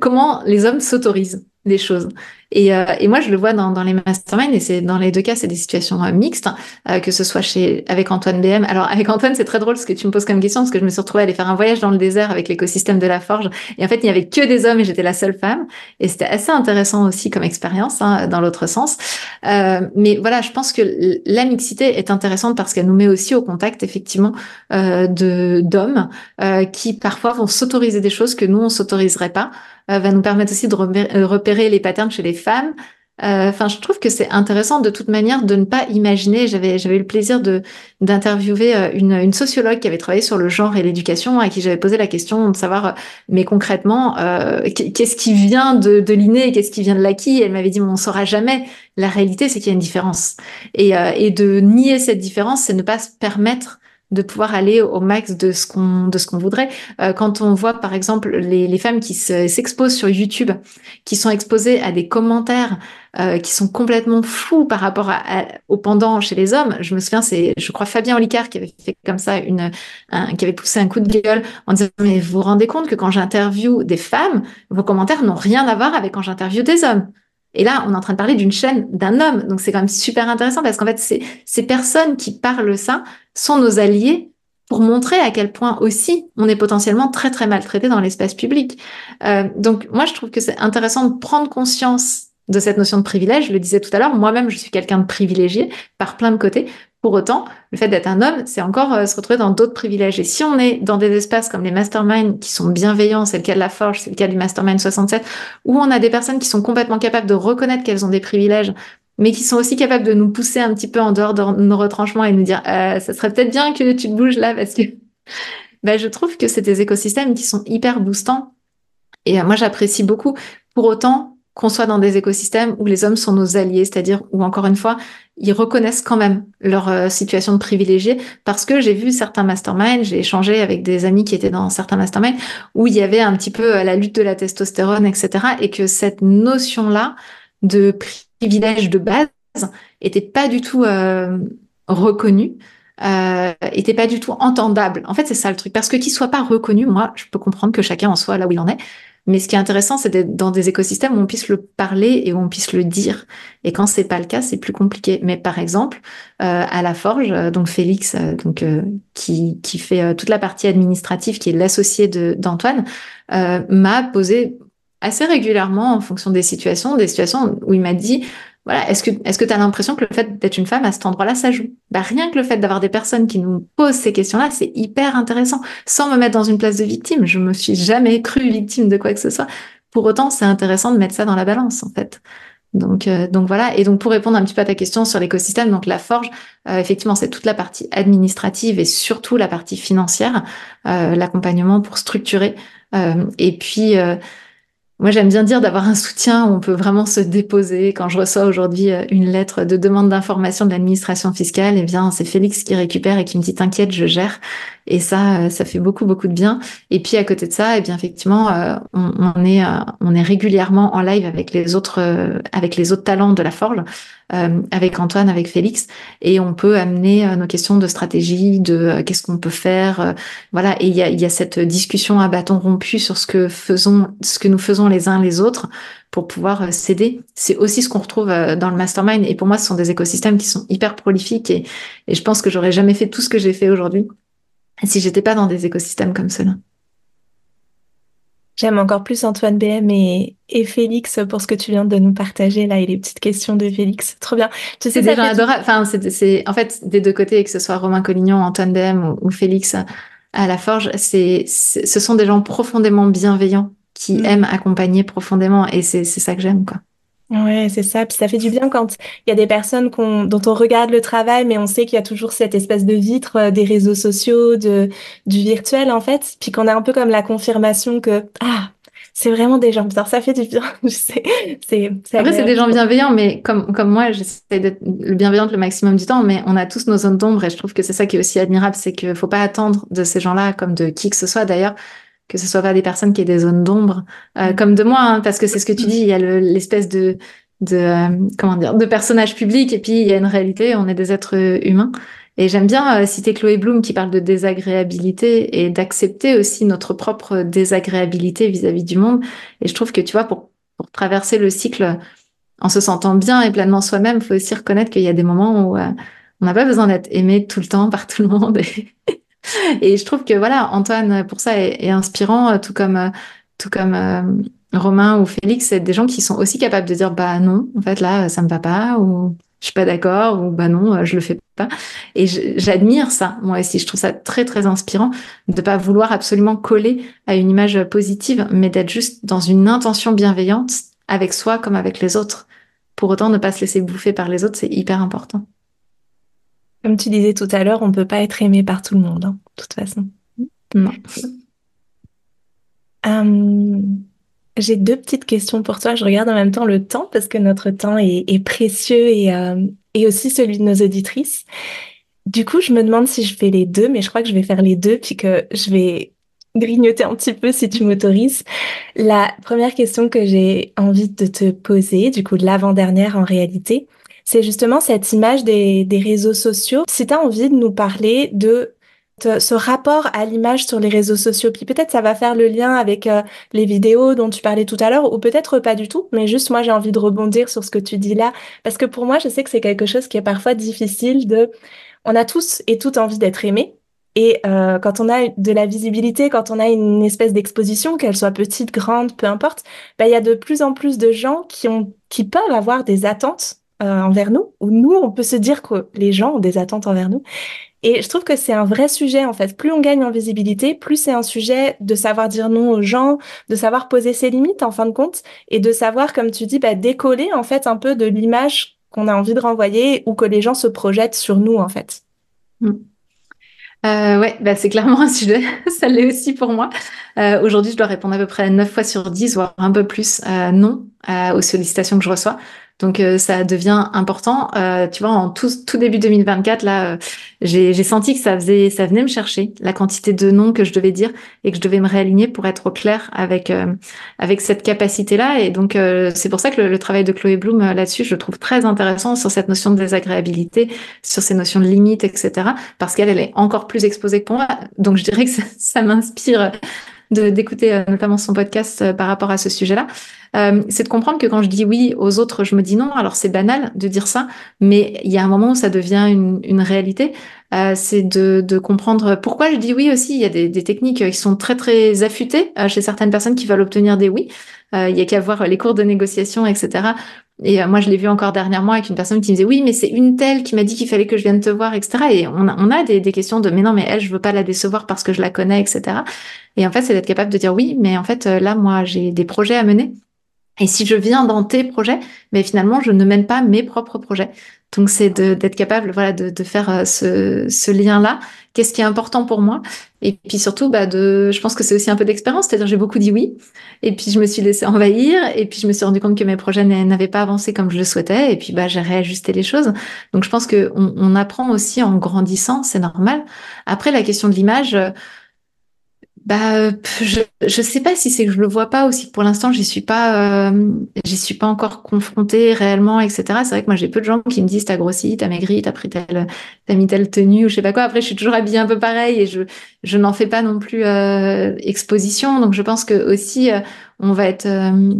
comment les hommes s'autorisent des choses. Et, euh, et, moi, je le vois dans, dans les masterminds, et c'est dans les deux cas, c'est des situations euh, mixtes, euh, que ce soit chez avec Antoine BM. Alors (laughs) avec Antoine, c'est très drôle ce que tu me poses comme question, parce que je me suis retrouvée à aller faire un voyage dans le désert avec l'écosystème de la forge, et en fait, il n'y avait que des hommes et j'étais la seule femme, et c'était assez intéressant aussi comme expérience hein, dans l'autre sens. mais voilà, je pense que la mixité est intéressante parce qu'elle nous met aussi au contact effectivement de d'hommes qui parfois vont s'autoriser des choses que nous on s'autoriserait pas. va nous permettre aussi de repérer les patterns chez les femmes. Euh, enfin, je trouve que c'est intéressant de toute manière de ne pas imaginer. J'avais j'avais eu le plaisir de d'interviewer euh, une, sociologue qui avait travaillé sur le genre et l'éducation à qui j'avais posé la question de savoir, euh, mais concrètement, qu'est-ce qui vient de, de l'inné qu'est-ce qui vient de l'acquis? Elle m'avait dit, on saura jamais. La réalité, c'est qu'il y a une différence. Et, et de nier cette différence, c'est ne pas se permettre de pouvoir aller au max de ce qu'on de ce qu'on voudrait. Euh, quand on voit par exemple les, les femmes qui s'exposent sur YouTube, qui sont exposées à des commentaires euh, qui sont complètement fous par rapport au pendant chez les hommes. Je me souviens, c'est je crois Fabien Olicard qui avait fait comme ça une qui avait poussé un coup de gueule en disant mais vous vous rendez compte que quand j'interviewe des femmes, vos commentaires n'ont rien à voir avec quand j'interviewe des hommes. Et là, on est en train de parler d'une chaîne d'un homme. Donc, c'est quand même super intéressant parce qu'en fait, ces personnes qui parlent ça sont nos alliés pour montrer à quel point aussi on est potentiellement très, très maltraité dans l'espace public. Euh, donc, moi, je trouve que c'est intéressant de prendre conscience de cette notion de privilège. Je le disais tout à l'heure, moi-même, je suis quelqu'un de privilégié par plein de côtés. Pour autant, le fait d'être un homme, c'est encore euh, se retrouver dans d'autres privilèges. Et si on est dans des espaces comme les masterminds qui sont bienveillants, c'est le cas de la Forge, c'est le cas du Mastermind 67, où on a des personnes qui sont complètement capables de reconnaître qu'elles ont des privilèges, mais qui sont aussi capables de nous pousser un petit peu en dehors de nos retranchements et nous dire euh, ça serait peut-être bien que tu te bouges là parce que (laughs) ben, je trouve que c'est des écosystèmes qui sont hyper boostants. Et euh, moi, j'apprécie beaucoup. Pour autant, qu'on soit dans des écosystèmes où les hommes sont nos alliés, c'est-à-dire où encore une fois, ils reconnaissent quand même leur euh, situation de privilégié, parce que j'ai vu certains masterminds, j'ai échangé avec des amis qui étaient dans certains masterminds, où il y avait un petit peu euh, la lutte de la testostérone, etc., et que cette notion-là de privilège de base était pas du tout euh, reconnue. Euh, était pas du tout entendable. En fait, c'est ça le truc. Parce que qu'il soit pas reconnu, moi, je peux comprendre que chacun en soit là où il en est. Mais ce qui est intéressant, c'est d'être dans des écosystèmes où on puisse le parler et où on puisse le dire. Et quand c'est pas le cas, c'est plus compliqué. Mais par exemple, euh, à la Forge, euh, donc Félix, euh, donc qui, qui fait toute la partie administrative, qui est l'associé d'Antoine, m'a posé assez régulièrement en fonction des situations, des situations où il m'a dit voilà, est-ce que est-ce que tu as l'impression que le fait d'être une femme à cet endroit-là, ça joue? Bah, Rien que le fait d'avoir des personnes qui nous posent ces questions-là, c'est hyper intéressant. Sans me mettre dans une place de victime, je me suis jamais crue victime de quoi que ce soit. Pour autant, c'est intéressant de mettre ça dans la balance, en fait. Donc, euh, donc voilà. Et donc pour répondre un petit peu à ta question sur l'écosystème, donc la forge, euh, effectivement, c'est toute la partie administrative et surtout la partie financière, euh, l'accompagnement pour structurer. et puis moi, j'aime bien dire d'avoir un soutien où on peut vraiment se déposer. Quand je reçois aujourd'hui euh, une lettre de demande d'information de l'administration fiscale, eh bien, c'est Félix qui récupère et qui me dit t'inquiète, je gère. Et ça, euh, ça fait beaucoup, beaucoup de bien. Et puis, à côté de ça, eh bien, effectivement, euh, on, est, on est régulièrement en live avec les autres, avec les autres talents de la Forge. Euh, avec Antoine, avec Félix, et on peut amener euh, nos questions de stratégie, de euh, qu'est-ce qu'on peut faire, voilà. Et il y a, y a, cette discussion à bâton rompu sur ce que faisons, ce que nous faisons les uns les autres pour pouvoir s'aider. C'est aussi ce qu'on retrouve dans le mastermind. Et pour moi, ce sont des écosystèmes qui sont hyper prolifiques et, et je pense que j'aurais jamais fait tout ce que j'ai fait aujourd'hui si j'étais pas dans des écosystèmes comme ceux-là. J'aime encore plus Antoine BM et, et, Félix pour ce que tu viens de nous partager là et les petites questions de Félix. Trop bien. Tu sais, c'est des gens adorables. Enfin, c'est en fait des deux côtés, que ce soit Romain Collignon, Antoine BM ou, Félix à la Forge, c'est ce sont des gens profondément bienveillants qui mm. aiment accompagner profondément et c'est ça que j'aime quoi. Ouais, c'est ça. Puis ça fait du bien quand il y a des personnes dont on regarde le travail, mais on sait qu'il y a toujours cette espèce de vitre euh, des réseaux sociaux, de, du virtuel en fait. Puis qu'on a un peu comme la confirmation que ah, c'est vraiment des gens bien. Ça fait du bien. (laughs) je sais. C'est, Après, c'est des gens bienveillants, mais comme, comme moi, j'essaie d'être le bienveillante le maximum du temps, mais on a tous nos zones d'ombre et je trouve que c'est ça qui est aussi admirable, c'est qu'il faut pas attendre de ces gens-là, comme de qui que ce soit d'ailleurs, que ce soit pas des personnes qui aient des zones d'ombre, euh, mm. comme de moi, hein, parce que c'est ce que tu dis, il y a l'espèce de, de, euh, comment dire, de personnage public et puis il y a une réalité, on est des êtres humains. Et j'aime bien euh, citer Chloé Bloom qui parle de désagréabilité et d'accepter aussi notre propre désagréabilité vis-à-vis du monde. Et je trouve que tu vois, pour, pour traverser le cycle en se sentant bien et pleinement soi-même, il faut aussi reconnaître qu'il y a des moments où euh, on n'a pas besoin d'être aimé tout le temps par tout le monde. (laughs) Et, (laughs) je trouve que voilà, Antoine, pour ça, est, inspirant, euh, tout comme, tout comme Romain ou Félix, c'est des gens qui sont aussi capables de dire bah non, en fait là, ça me va pas ou je suis pas d'accord ou bah non, je le fais pas. Et j'admire ça, moi aussi. Je trouve ça très, très inspirant de pas vouloir absolument coller à une image positive, mais d'être juste dans une intention bienveillante avec soi comme avec les autres. Pour autant, ne pas se laisser bouffer par les autres, c'est hyper important. Comme tu disais tout à l'heure, on peut pas être aimé par tout le monde, hein, de toute façon. Non. Hum, j'ai deux petites questions pour toi. Je regarde en même temps le temps parce que notre temps est, précieux et, euh, et, aussi celui de nos auditrices. Du coup, je me demande si je fais les deux, mais je crois que je vais faire les deux puis que je vais grignoter un petit peu si tu m'autorises. La première question que j'ai envie de te poser, du coup l'avant-dernière en réalité, c'est justement cette image des, des réseaux sociaux. Si tu as envie de nous parler de ce rapport à l'image sur les réseaux sociaux. Puis peut-être ça va faire le lien avec euh, les vidéos dont tu parlais tout à l'heure, ou peut-être pas du tout, mais juste moi j'ai envie de rebondir sur ce que tu dis là, parce que pour moi je sais que c'est quelque chose qui est parfois difficile de... On a tous et toutes envie d'être aimés, et euh, quand on a de la visibilité, quand on a une espèce d'exposition, qu'elle soit petite, grande, peu importe, bah, il y a de plus en plus de gens qui, ont, qui peuvent avoir des attentes euh, envers nous, ou nous, on peut se dire que les gens ont des attentes envers nous. Et je trouve que c'est un vrai sujet en fait. Plus on gagne en visibilité, plus c'est un sujet de savoir dire non aux gens, de savoir poser ses limites en fin de compte, et de savoir, comme tu dis, bah, décoller en fait un peu de l'image qu'on a envie de renvoyer ou que les gens se projettent sur nous en fait. Mm. Euh, ouais, bah c'est clairement (laughs) un sujet. Ça l'est aussi pour moi. Euh, Aujourd'hui, je dois répondre à peu près 9 fois sur 10, voire un peu plus, euh, non euh, aux sollicitations que je reçois. Donc euh, ça devient important. Euh, tu vois, en tout, tout début 2024, là, euh, j'ai senti que ça faisait, ça venait me chercher la quantité de noms que je devais dire et que je devais me réaligner pour être au clair avec avec cette capacité-là. Et donc c'est pour ça que le, travail de Chloé Bloom là-dessus, je trouve très intéressant sur cette notion de désagréabilité, sur ces notions de limites, etc. Parce qu'elle, elle est encore plus exposée que moi. Donc je dirais que ça, ça m'inspire d'écouter notamment son podcast par rapport à ce sujet-là. Euh, c'est de comprendre que quand je dis oui aux autres, je me dis non. Alors c'est banal de dire ça, mais il y a un moment où ça devient une, une réalité. Euh, c'est de, de, comprendre pourquoi je dis oui aussi. Il y a des, des techniques qui sont très très affûtées euh, chez certaines personnes qui veulent obtenir des oui. Euh, il y a qu'à voir les cours de négociation, etc. Et moi, je l'ai vu encore dernièrement avec une personne qui me disait oui, mais c'est une telle qui m'a dit qu'il fallait que je vienne te voir, etc. Et on a, des, des, questions de mais non, mais elle, je veux pas la décevoir parce que je la connais, etc. Et en fait, c'est d'être capable de dire oui, mais en fait, là, moi, j'ai des projets à mener et si je viens dans tes projets, mais finalement, je ne mène pas mes propres projets. Donc, c'est d'être capable, voilà, de, de faire euh, ce, ce lien-là. Qu'est-ce qui est important pour moi Et puis surtout, bah, de, je pense que c'est aussi un peu d'expérience. C'est-à-dire, j'ai beaucoup dit oui, et puis je me suis laissé envahir, et puis je me suis rendu compte que mes projets n'avaient pas avancé comme je le souhaitais, et puis bah, j'ai réajusté les choses. Donc, je pense que on, on apprend aussi en grandissant, c'est normal. Après, la question de l'image. Bah, je je sais pas si c'est que je le vois pas aussi pour l'instant j'y suis pas euh, j'y suis pas encore confrontée réellement etc. C'est vrai que moi j'ai peu de gens qui me disent t'as grossi, t'as maigri, t'as pris telle t'as mis telle tenue ou je sais pas quoi. Après je suis toujours habillée un peu pareil et je je n'en fais pas non plus euh, exposition donc je pense que aussi euh, on va être euh,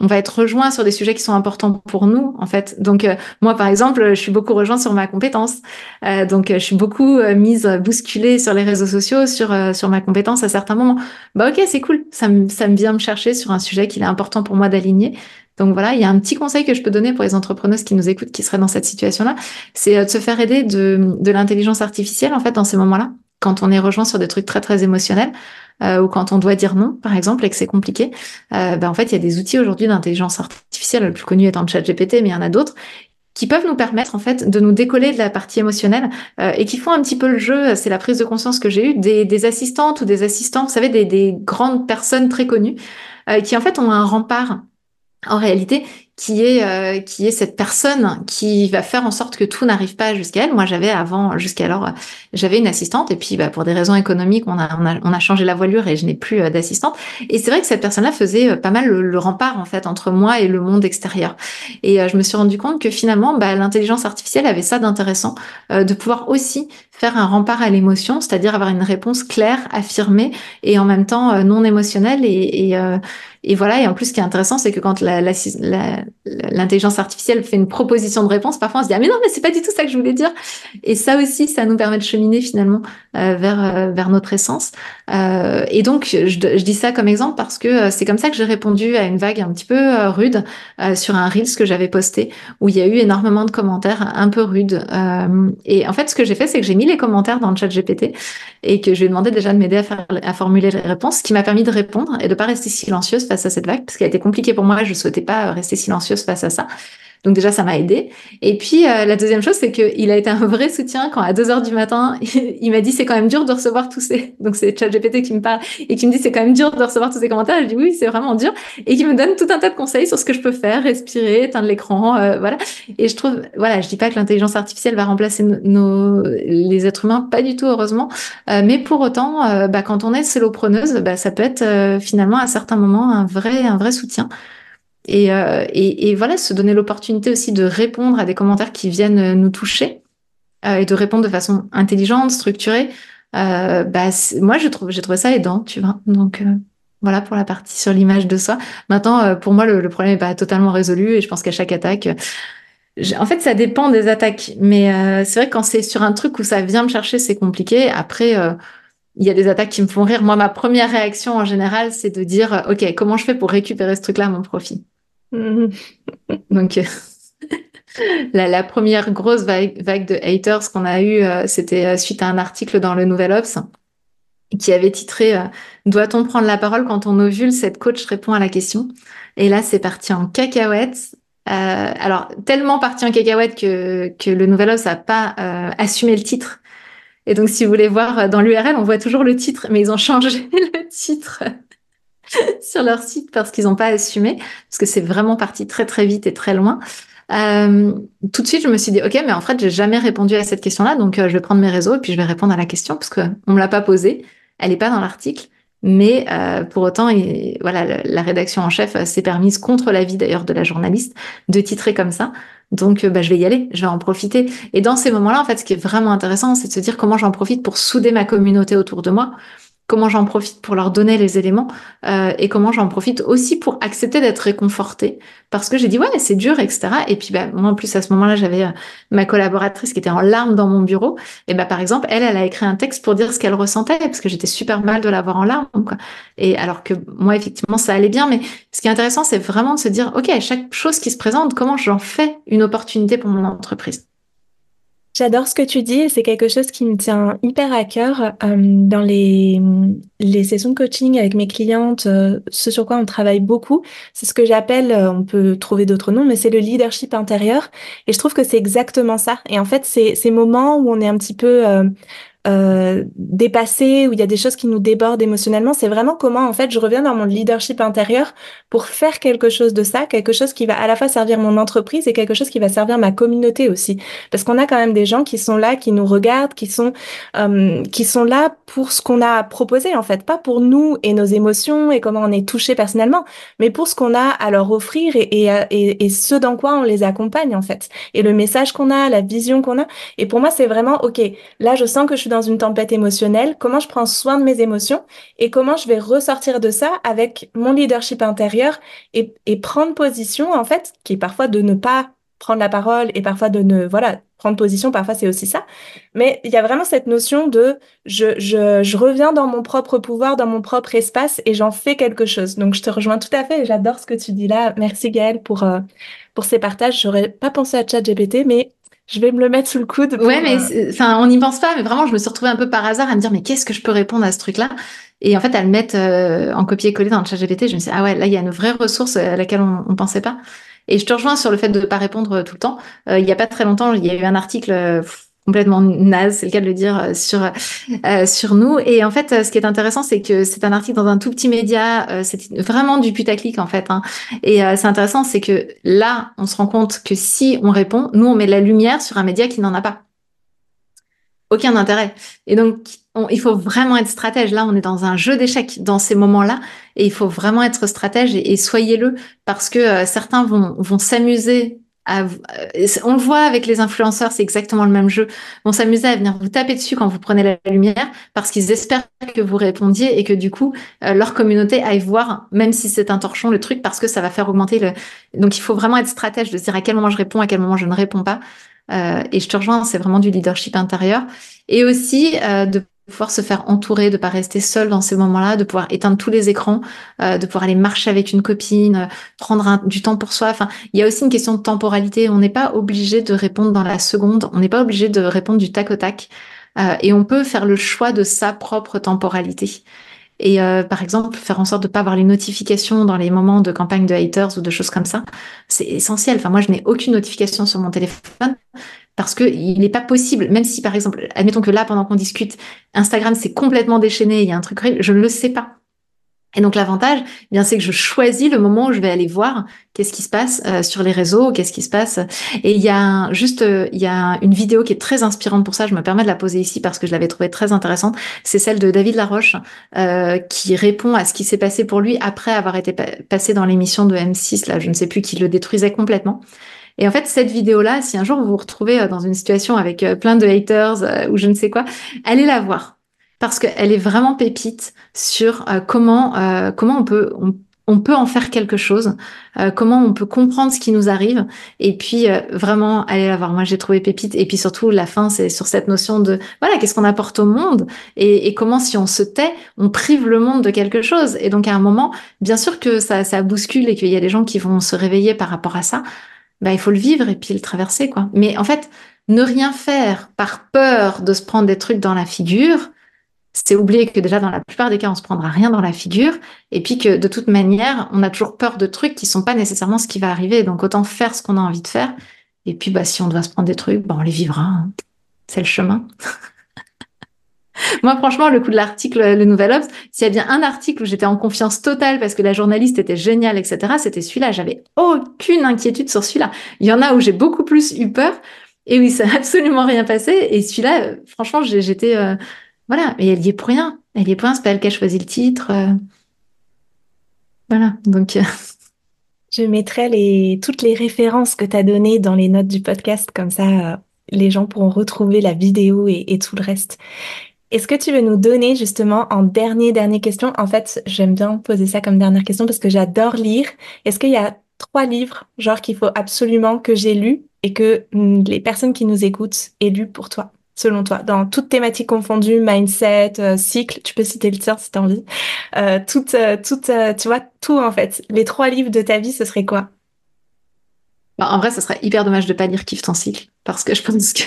on va être rejoint sur des sujets qui sont importants pour nous en fait. Donc euh, moi par exemple, je suis beaucoup rejoint sur ma compétence. Euh, donc je suis beaucoup euh, mise bousculée sur les réseaux sociaux sur sur ma compétence à certains moments. Bah OK, c'est cool. Ça me ça me vient me chercher sur un sujet qu'il est important pour moi d'aligner. Donc voilà, il y a un petit conseil que je peux donner pour les entrepreneuses qui nous écoutent qui seraient dans cette situation-là, c'est de se faire aider de de l'intelligence artificielle en fait dans ces moments-là quand on est rejoint sur des trucs très très émotionnels euh, ou quand on doit dire non, par exemple, et que c'est compliqué, euh, ben, en fait, il y a des outils aujourd'hui d'intelligence artificielle, le plus connu étant le chat GPT, mais il y en a d'autres, qui peuvent nous permettre en fait de nous décoller de la partie émotionnelle euh, et qui font un petit peu le jeu. C'est la prise de conscience que j'ai eue des, des, assistantes ou des assistants, vous savez, des, des grandes personnes très connues euh, qui en fait ont un rempart en réalité qui est euh, qui est cette personne qui va faire en sorte que tout n'arrive pas jusqu'à elle. Moi, j'avais avant jusqu'alors j'avais une assistante et puis bah, pour des raisons économiques, on a on a, on a changé la voilure et je n'ai plus euh, d'assistante. Et c'est vrai que cette personne-là faisait euh, pas mal le, rempart en fait entre moi et le monde extérieur. Et je me suis rendu compte que finalement, bah, l'intelligence artificielle avait ça d'intéressant, de pouvoir aussi faire un rempart à l'émotion, c'est-à-dire avoir une réponse claire, affirmée et en même temps non émotionnelle et, et et voilà, et en plus, ce qui est intéressant, c'est que quand l'intelligence artificielle fait une proposition de réponse, parfois on se dit ah mais non, mais c'est pas du tout ça que je voulais dire. Et ça aussi, ça nous permet de cheminer finalement euh, vers euh, vers notre essence. Euh, et donc, je, dis ça comme exemple parce que c'est comme ça que j'ai répondu à une vague un petit peu rude sur un reels que j'avais posté où il y a eu énormément de commentaires un peu rudes. et en fait, ce que j'ai fait, c'est que j'ai mis les commentaires dans le chat GPT et que je lui ai demandé déjà de m'aider à, formuler les réponses, ce qui m'a permis de répondre et de pas rester silencieuse face à cette vague, parce qu'elle été compliquée pour moi, je souhaitais pas rester silencieuse face à ça. Donc déjà, ça m'a aidé. Et puis euh, la deuxième chose, c'est qu'il a été un vrai soutien quand à 2 heures du matin, (laughs) il m'a dit c'est quand même dur de recevoir tous ces. (laughs) Donc c'est ChatGPT qui me parle et qui me dit c'est quand même dur de recevoir tous ces commentaires. Je dis oui, c'est vraiment dur et qui me donne tout un tas de conseils sur ce que je peux faire, respirer, éteindre l'écran, euh, voilà. Et je trouve, voilà, je dis pas que l'intelligence artificielle va remplacer nos, les êtres humains, pas du tout heureusement, euh, mais pour autant, bah, quand on est solopreneuse, bah, ça peut être finalement à certains moments un vrai un vrai soutien. Euh, et, et, voilà, se donner l'opportunité aussi de répondre à des commentaires qui viennent nous toucher euh, et de répondre de façon intelligente, structurée. Euh, bah, moi, j'ai trouvé ça aidant, tu vois. Donc voilà pour la partie sur l'image de soi. Maintenant, pour moi, le, problème n'est pas totalement résolu et je pense qu'à chaque attaque, en fait, ça dépend des attaques. Mais c'est vrai que quand c'est sur un truc où ça vient me chercher, c'est compliqué. Après il y a des attaques qui me font rire. Moi, ma première réaction en général, c'est de dire, OK, comment je fais pour récupérer ce truc-là à mon profit? (laughs) Donc, euh, (laughs) la, première grosse vague, de haters qu'on a eue, euh, c'était euh, suite à un article dans le Nouvel Ops qui avait titré Doit-on prendre la parole quand on ovule? Cette coach répond à la question. Et là, c'est parti en cacahuète. alors, tellement parti en cacahuète que, que le Nouvel Ops n'a pas assumé le titre. Et donc, si vous voulez voir dans l'URL, on voit toujours le titre, mais ils ont (laughs) changé le titre (laughs) sur leur site parce qu'ils n'ont pas assumé, parce que c'est vraiment parti très très vite et très loin. Euh, tout de suite, je me suis dit, ok, mais en fait, j'ai jamais répondu à cette question-là, donc euh, je vais prendre mes réseaux et puis je vais répondre à la question parce que on me l'a pas posée, elle n'est pas dans l'article, mais euh, pour autant, et, voilà, la, rédaction en chef s'est permise contre l'avis d'ailleurs de la journaliste de titrer comme ça. Donc, bah, je vais y aller, je vais en profiter. Et dans ces moments-là, en fait, ce qui est vraiment intéressant, c'est de se dire comment j'en profite pour souder ma communauté autour de moi comment j'en profite pour leur donner les éléments euh, et comment j'en profite aussi pour accepter d'être réconfortée. Parce que j'ai dit ouais c'est dur etc et puis bah, moi en plus à ce moment-là j'avais euh, ma collaboratrice qui était en larmes dans mon bureau. Et bah par exemple elle elle a écrit un texte pour dire ce qu'elle ressentait parce que j'étais super mal de l'avoir en larmes quoi. et alors que moi effectivement ça allait bien. Mais ce qui est intéressant c'est vraiment de se dire ok chaque chose qui se présente comment j'en fais une opportunité pour mon entreprise? J'adore ce que tu dis et c'est quelque chose qui me tient hyper à cœur euh, dans les, les sessions de coaching avec mes clientes, euh, ce sur quoi on travaille beaucoup. C'est ce que j'appelle, euh, on peut trouver d'autres noms, mais c'est le leadership intérieur. Et je trouve que c'est exactement ça. Et en fait, c'est ces moments où on est un petit peu euh, dépassé, où il y a des choses qui nous débordent émotionnellement. C'est vraiment comment, en fait, je reviens dans mon leadership intérieur pour faire quelque chose de ça, quelque chose qui va à la fois servir mon entreprise et quelque chose qui va servir ma communauté aussi. Parce qu'on a quand même des gens qui sont là, qui nous regardent, qui sont, euh, qui sont là pour ce qu'on a proposé, en fait, pas pour nous et nos émotions et comment on est touché personnellement, mais pour ce qu'on a à leur offrir et, et, et, et ce dans quoi on les accompagne, en fait. Et le message qu'on a, la vision qu'on a. Et pour moi, c'est vraiment, OK, là, je sens que je suis dans une tempête émotionnelle, comment je prends soin de mes émotions et comment je vais ressortir de ça avec mon leadership intérieur et, prendre position, en fait, qui est parfois de ne pas prendre la parole et parfois de ne, voilà, prendre position, parfois c'est aussi ça. Mais il y a vraiment cette notion de je, je, reviens dans mon propre pouvoir, dans mon propre espace et j'en fais quelque chose. Donc je te rejoins tout à fait et j'adore ce que tu dis là. Merci Gaëlle pour, euh, pour ces partages. J'aurais pas pensé à ChatGPT, mais je vais me le mettre sous le coude. Ouais, mais euh, enfin, on n'y pense pas, mais vraiment, je me suis retrouvée un peu par hasard à me dire, mais qu'est-ce que je peux répondre à ce truc-là? Et en fait, à le mettre euh, en copier-coller dans le chat GPT, je me suis dit, ah ouais, là, il y a une vraie ressource à laquelle on, ne pensait pas. Et je te rejoins sur le fait de ne pas répondre tout le temps. il n'y a pas très longtemps, il y a eu un article complètement naze, c'est le cas de le dire, euh, sur, euh, sur nous. Et en fait, euh, ce qui est intéressant, c'est que c'est un article dans un tout petit média, c'est vraiment du putaclic en fait. Hein. Et c'est intéressant, c'est que là, on se rend compte que si on répond, nous, on met la lumière sur un média qui n'en a pas. Aucun intérêt. Et donc, il faut vraiment être stratège. Là, on est dans un jeu d'échecs dans ces moments-là, et il faut vraiment être stratège et, soyez-le parce que certains vont, vont s'amuser euh, on le voit avec les influenceurs, c'est exactement le même jeu. Vont s'amuser à venir vous taper dessus quand vous prenez la lumière parce qu'ils espèrent que vous répondiez et que du coup euh, leur communauté aille voir, même si c'est un torchon, le truc parce que ça va faire augmenter le. Donc il faut vraiment être stratège de se dire à quel moment je réponds, à quel moment je ne réponds pas. Euh, et je te rejoins, c'est vraiment du leadership intérieur et aussi de pouvoir se faire entourer, de pas rester seul dans ces moments-là, de pouvoir éteindre tous les écrans, euh, de pouvoir aller marcher avec une copine, euh, prendre du temps pour soi. Enfin, il y a aussi une question de temporalité. On n'est pas obligé de répondre dans la seconde. On n'est pas obligé de répondre du tac au tac. Euh, et on peut faire le choix de sa propre temporalité. Et par exemple, faire en sorte de pas avoir les notifications dans les moments de campagne de haters ou de choses comme ça, c'est essentiel. Enfin, moi, je n'ai aucune notification sur mon téléphone parce que il n'est pas possible, même si par exemple, admettons que là, pendant qu'on discute, Instagram s'est complètement déchaîné, il y a un truc, je ne le sais pas. Et donc l'avantage, eh bien c'est que je choisis le moment où je vais aller voir qu'est-ce qui se passe euh, sur les réseaux, qu'est-ce qui se passe. Et il y a juste, euh, il y a une vidéo qui est très inspirante pour ça. Je me permets de la poser ici parce que je l'avais trouvée très intéressante. C'est celle de David Laroche euh, qui répond à ce qui s'est passé pour lui après avoir été passé dans l'émission de M6. Là, je ne sais plus qui le détruisait complètement. Et en fait, cette vidéo-là, si un jour vous vous retrouvez euh, dans une situation avec euh, plein de haters euh, ou je ne sais quoi, allez la voir parce qu'elle est vraiment pépite sur comment comment on peut on, peut en faire quelque chose, comment on peut comprendre ce qui nous arrive, et puis vraiment allez la voir. Moi, j'ai trouvé pépite, et puis surtout la fin, c'est sur cette notion de voilà, qu'est-ce qu'on apporte au monde, et, et, comment si on se tait, on prive le monde de quelque chose. Et donc à un moment, bien sûr que ça, ça bouscule et qu'il y a des gens qui vont se réveiller par rapport à ça. Bah, il faut le vivre et puis le traverser, quoi. Mais en fait, ne rien faire par peur de se prendre des trucs dans la figure, c'est oublier que déjà dans la plupart des cas, on se prendra rien dans la figure, et puis que de toute manière, on a toujours peur de trucs qui sont pas nécessairement ce qui va arriver. Donc autant faire ce qu'on a envie de faire. Et puis bah si on doit se prendre des trucs, bah, on les vivra. Hein. C'est le chemin. (laughs) Moi, franchement, le coup de l'article Le Nouvel Obs, s'il y a bien un article où j'étais en confiance totale parce que la journaliste était géniale, etc., c'était celui-là. J'avais aucune inquiétude sur celui-là. Il y en a où j'ai beaucoup plus eu peur et oui, ça n'a absolument rien passé. Et celui-là, euh, franchement, j'étais, euh, voilà, et elle y est pour rien. Elle y est pour rien, c'est pas elle qui a choisi le titre. Euh. Voilà, donc. Je mettrai toutes les références que tu as données dans les notes du podcast, comme ça, les gens pourront retrouver la vidéo et tout le reste. Est-ce que tu veux nous donner justement en dernier, dernière question? En fait, j'aime bien poser ça comme dernière question parce que j'adore lire. Est-ce qu'il y a trois livres, genre qu'il faut absolument que j'ai lu et que les personnes qui nous écoutent aient lu pour toi, selon toi, dans toutes thématiques confondues, mindset, euh, cycle, tu peux citer le tien si tu as envie, euh, tout, euh, euh, tu vois, tout en fait. Les trois livres de ta vie, ce serait quoi? Bah, En vrai, ce serait hyper dommage de pas lire Kiffe ton cycle parce que je pense que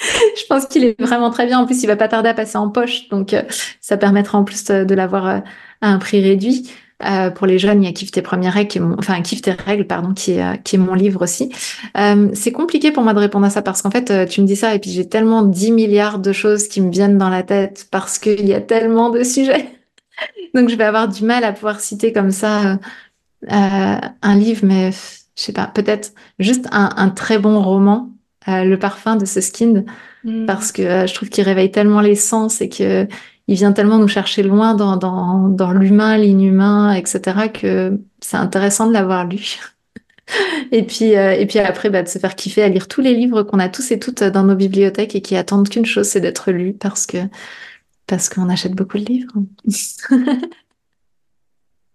(laughs) je pense qu'il est vraiment très bien. En plus, il va pas tarder à passer en poche, donc euh, ça permettra en plus de, l'avoir euh, à un prix réduit. Euh, pour les jeunes, il y a Kiffe tes premières règles, qui est mon, enfin Kiffe tes règles, pardon, qui est, qui est mon livre aussi. c'est compliqué pour moi de répondre à ça parce qu'en fait, tu me dis ça et puis j'ai tellement 10 milliards de choses qui me viennent dans la tête parce qu'il y a tellement de sujets. (laughs) Donc je vais avoir du mal à pouvoir citer comme ça un livre, mais je sais pas, peut-être juste un, un très bon roman le parfum de ce skin mm. parce que euh, je trouve qu'il réveille tellement les sens et que il vient tellement nous chercher loin dans, dans, dans l'humain, l'inhumain, etc. que c'est intéressant de l'avoir lu. (laughs) et puis euh, et puis après bah, de se faire kiffer à lire tous les livres qu'on a tous et toutes dans nos bibliothèques et qui attendent qu'une chose, c'est d'être lus parce que parce qu'on achète beaucoup de livres. (laughs)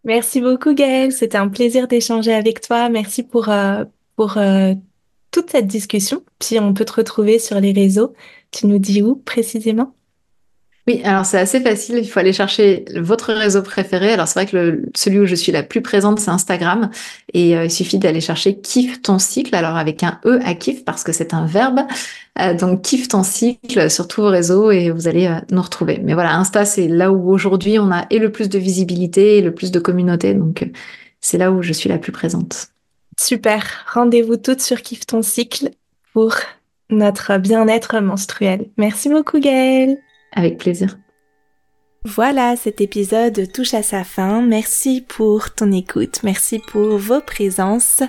Merci beaucoup Gaëlle, c'était un plaisir d'échanger avec toi. Merci pour euh, pour toute cette discussion. Puis on peut te retrouver sur les réseaux. Tu nous dis où précisément? Oui, alors c'est assez facile. Il faut aller chercher votre réseau préféré. Alors c'est vrai que le, celui où je suis la plus présente, c'est Instagram. Et euh, il suffit d'aller chercher kiffe ton cycle. Alors avec un E à kiff parce que c'est un verbe. Euh, donc kiffe ton cycle sur tous vos réseaux et vous allez euh, nous retrouver. Mais voilà, Insta, c'est là où aujourd'hui on a et le plus de visibilité et le plus de communauté. Donc c'est là où je suis la plus présente. Super. Rendez-vous toutes sur Kiffe ton cycle pour notre bien-être menstruel. Merci beaucoup, Gaëlle. Avec plaisir. Voilà, cet épisode touche à sa fin. Merci pour ton écoute, merci pour vos présences.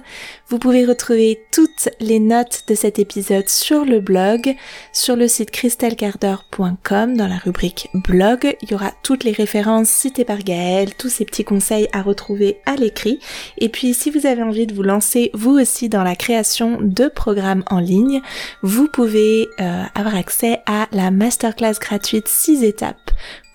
Vous pouvez retrouver toutes les notes de cet épisode sur le blog, sur le site christelcarder.com dans la rubrique blog. Il y aura toutes les références citées par Gaël, tous ces petits conseils à retrouver à l'écrit. Et puis si vous avez envie de vous lancer vous aussi dans la création de programmes en ligne, vous pouvez euh, avoir accès à la masterclass gratuite 6 étapes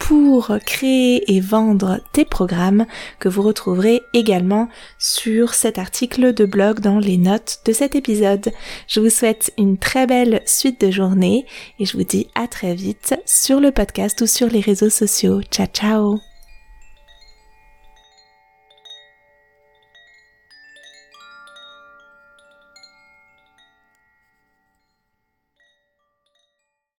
pour créer et vendre tes programmes que vous retrouverez également sur cet article de blog dans les notes de cet épisode. Je vous souhaite une très belle suite de journée et je vous dis à très vite sur le podcast ou sur les réseaux sociaux. Ciao ciao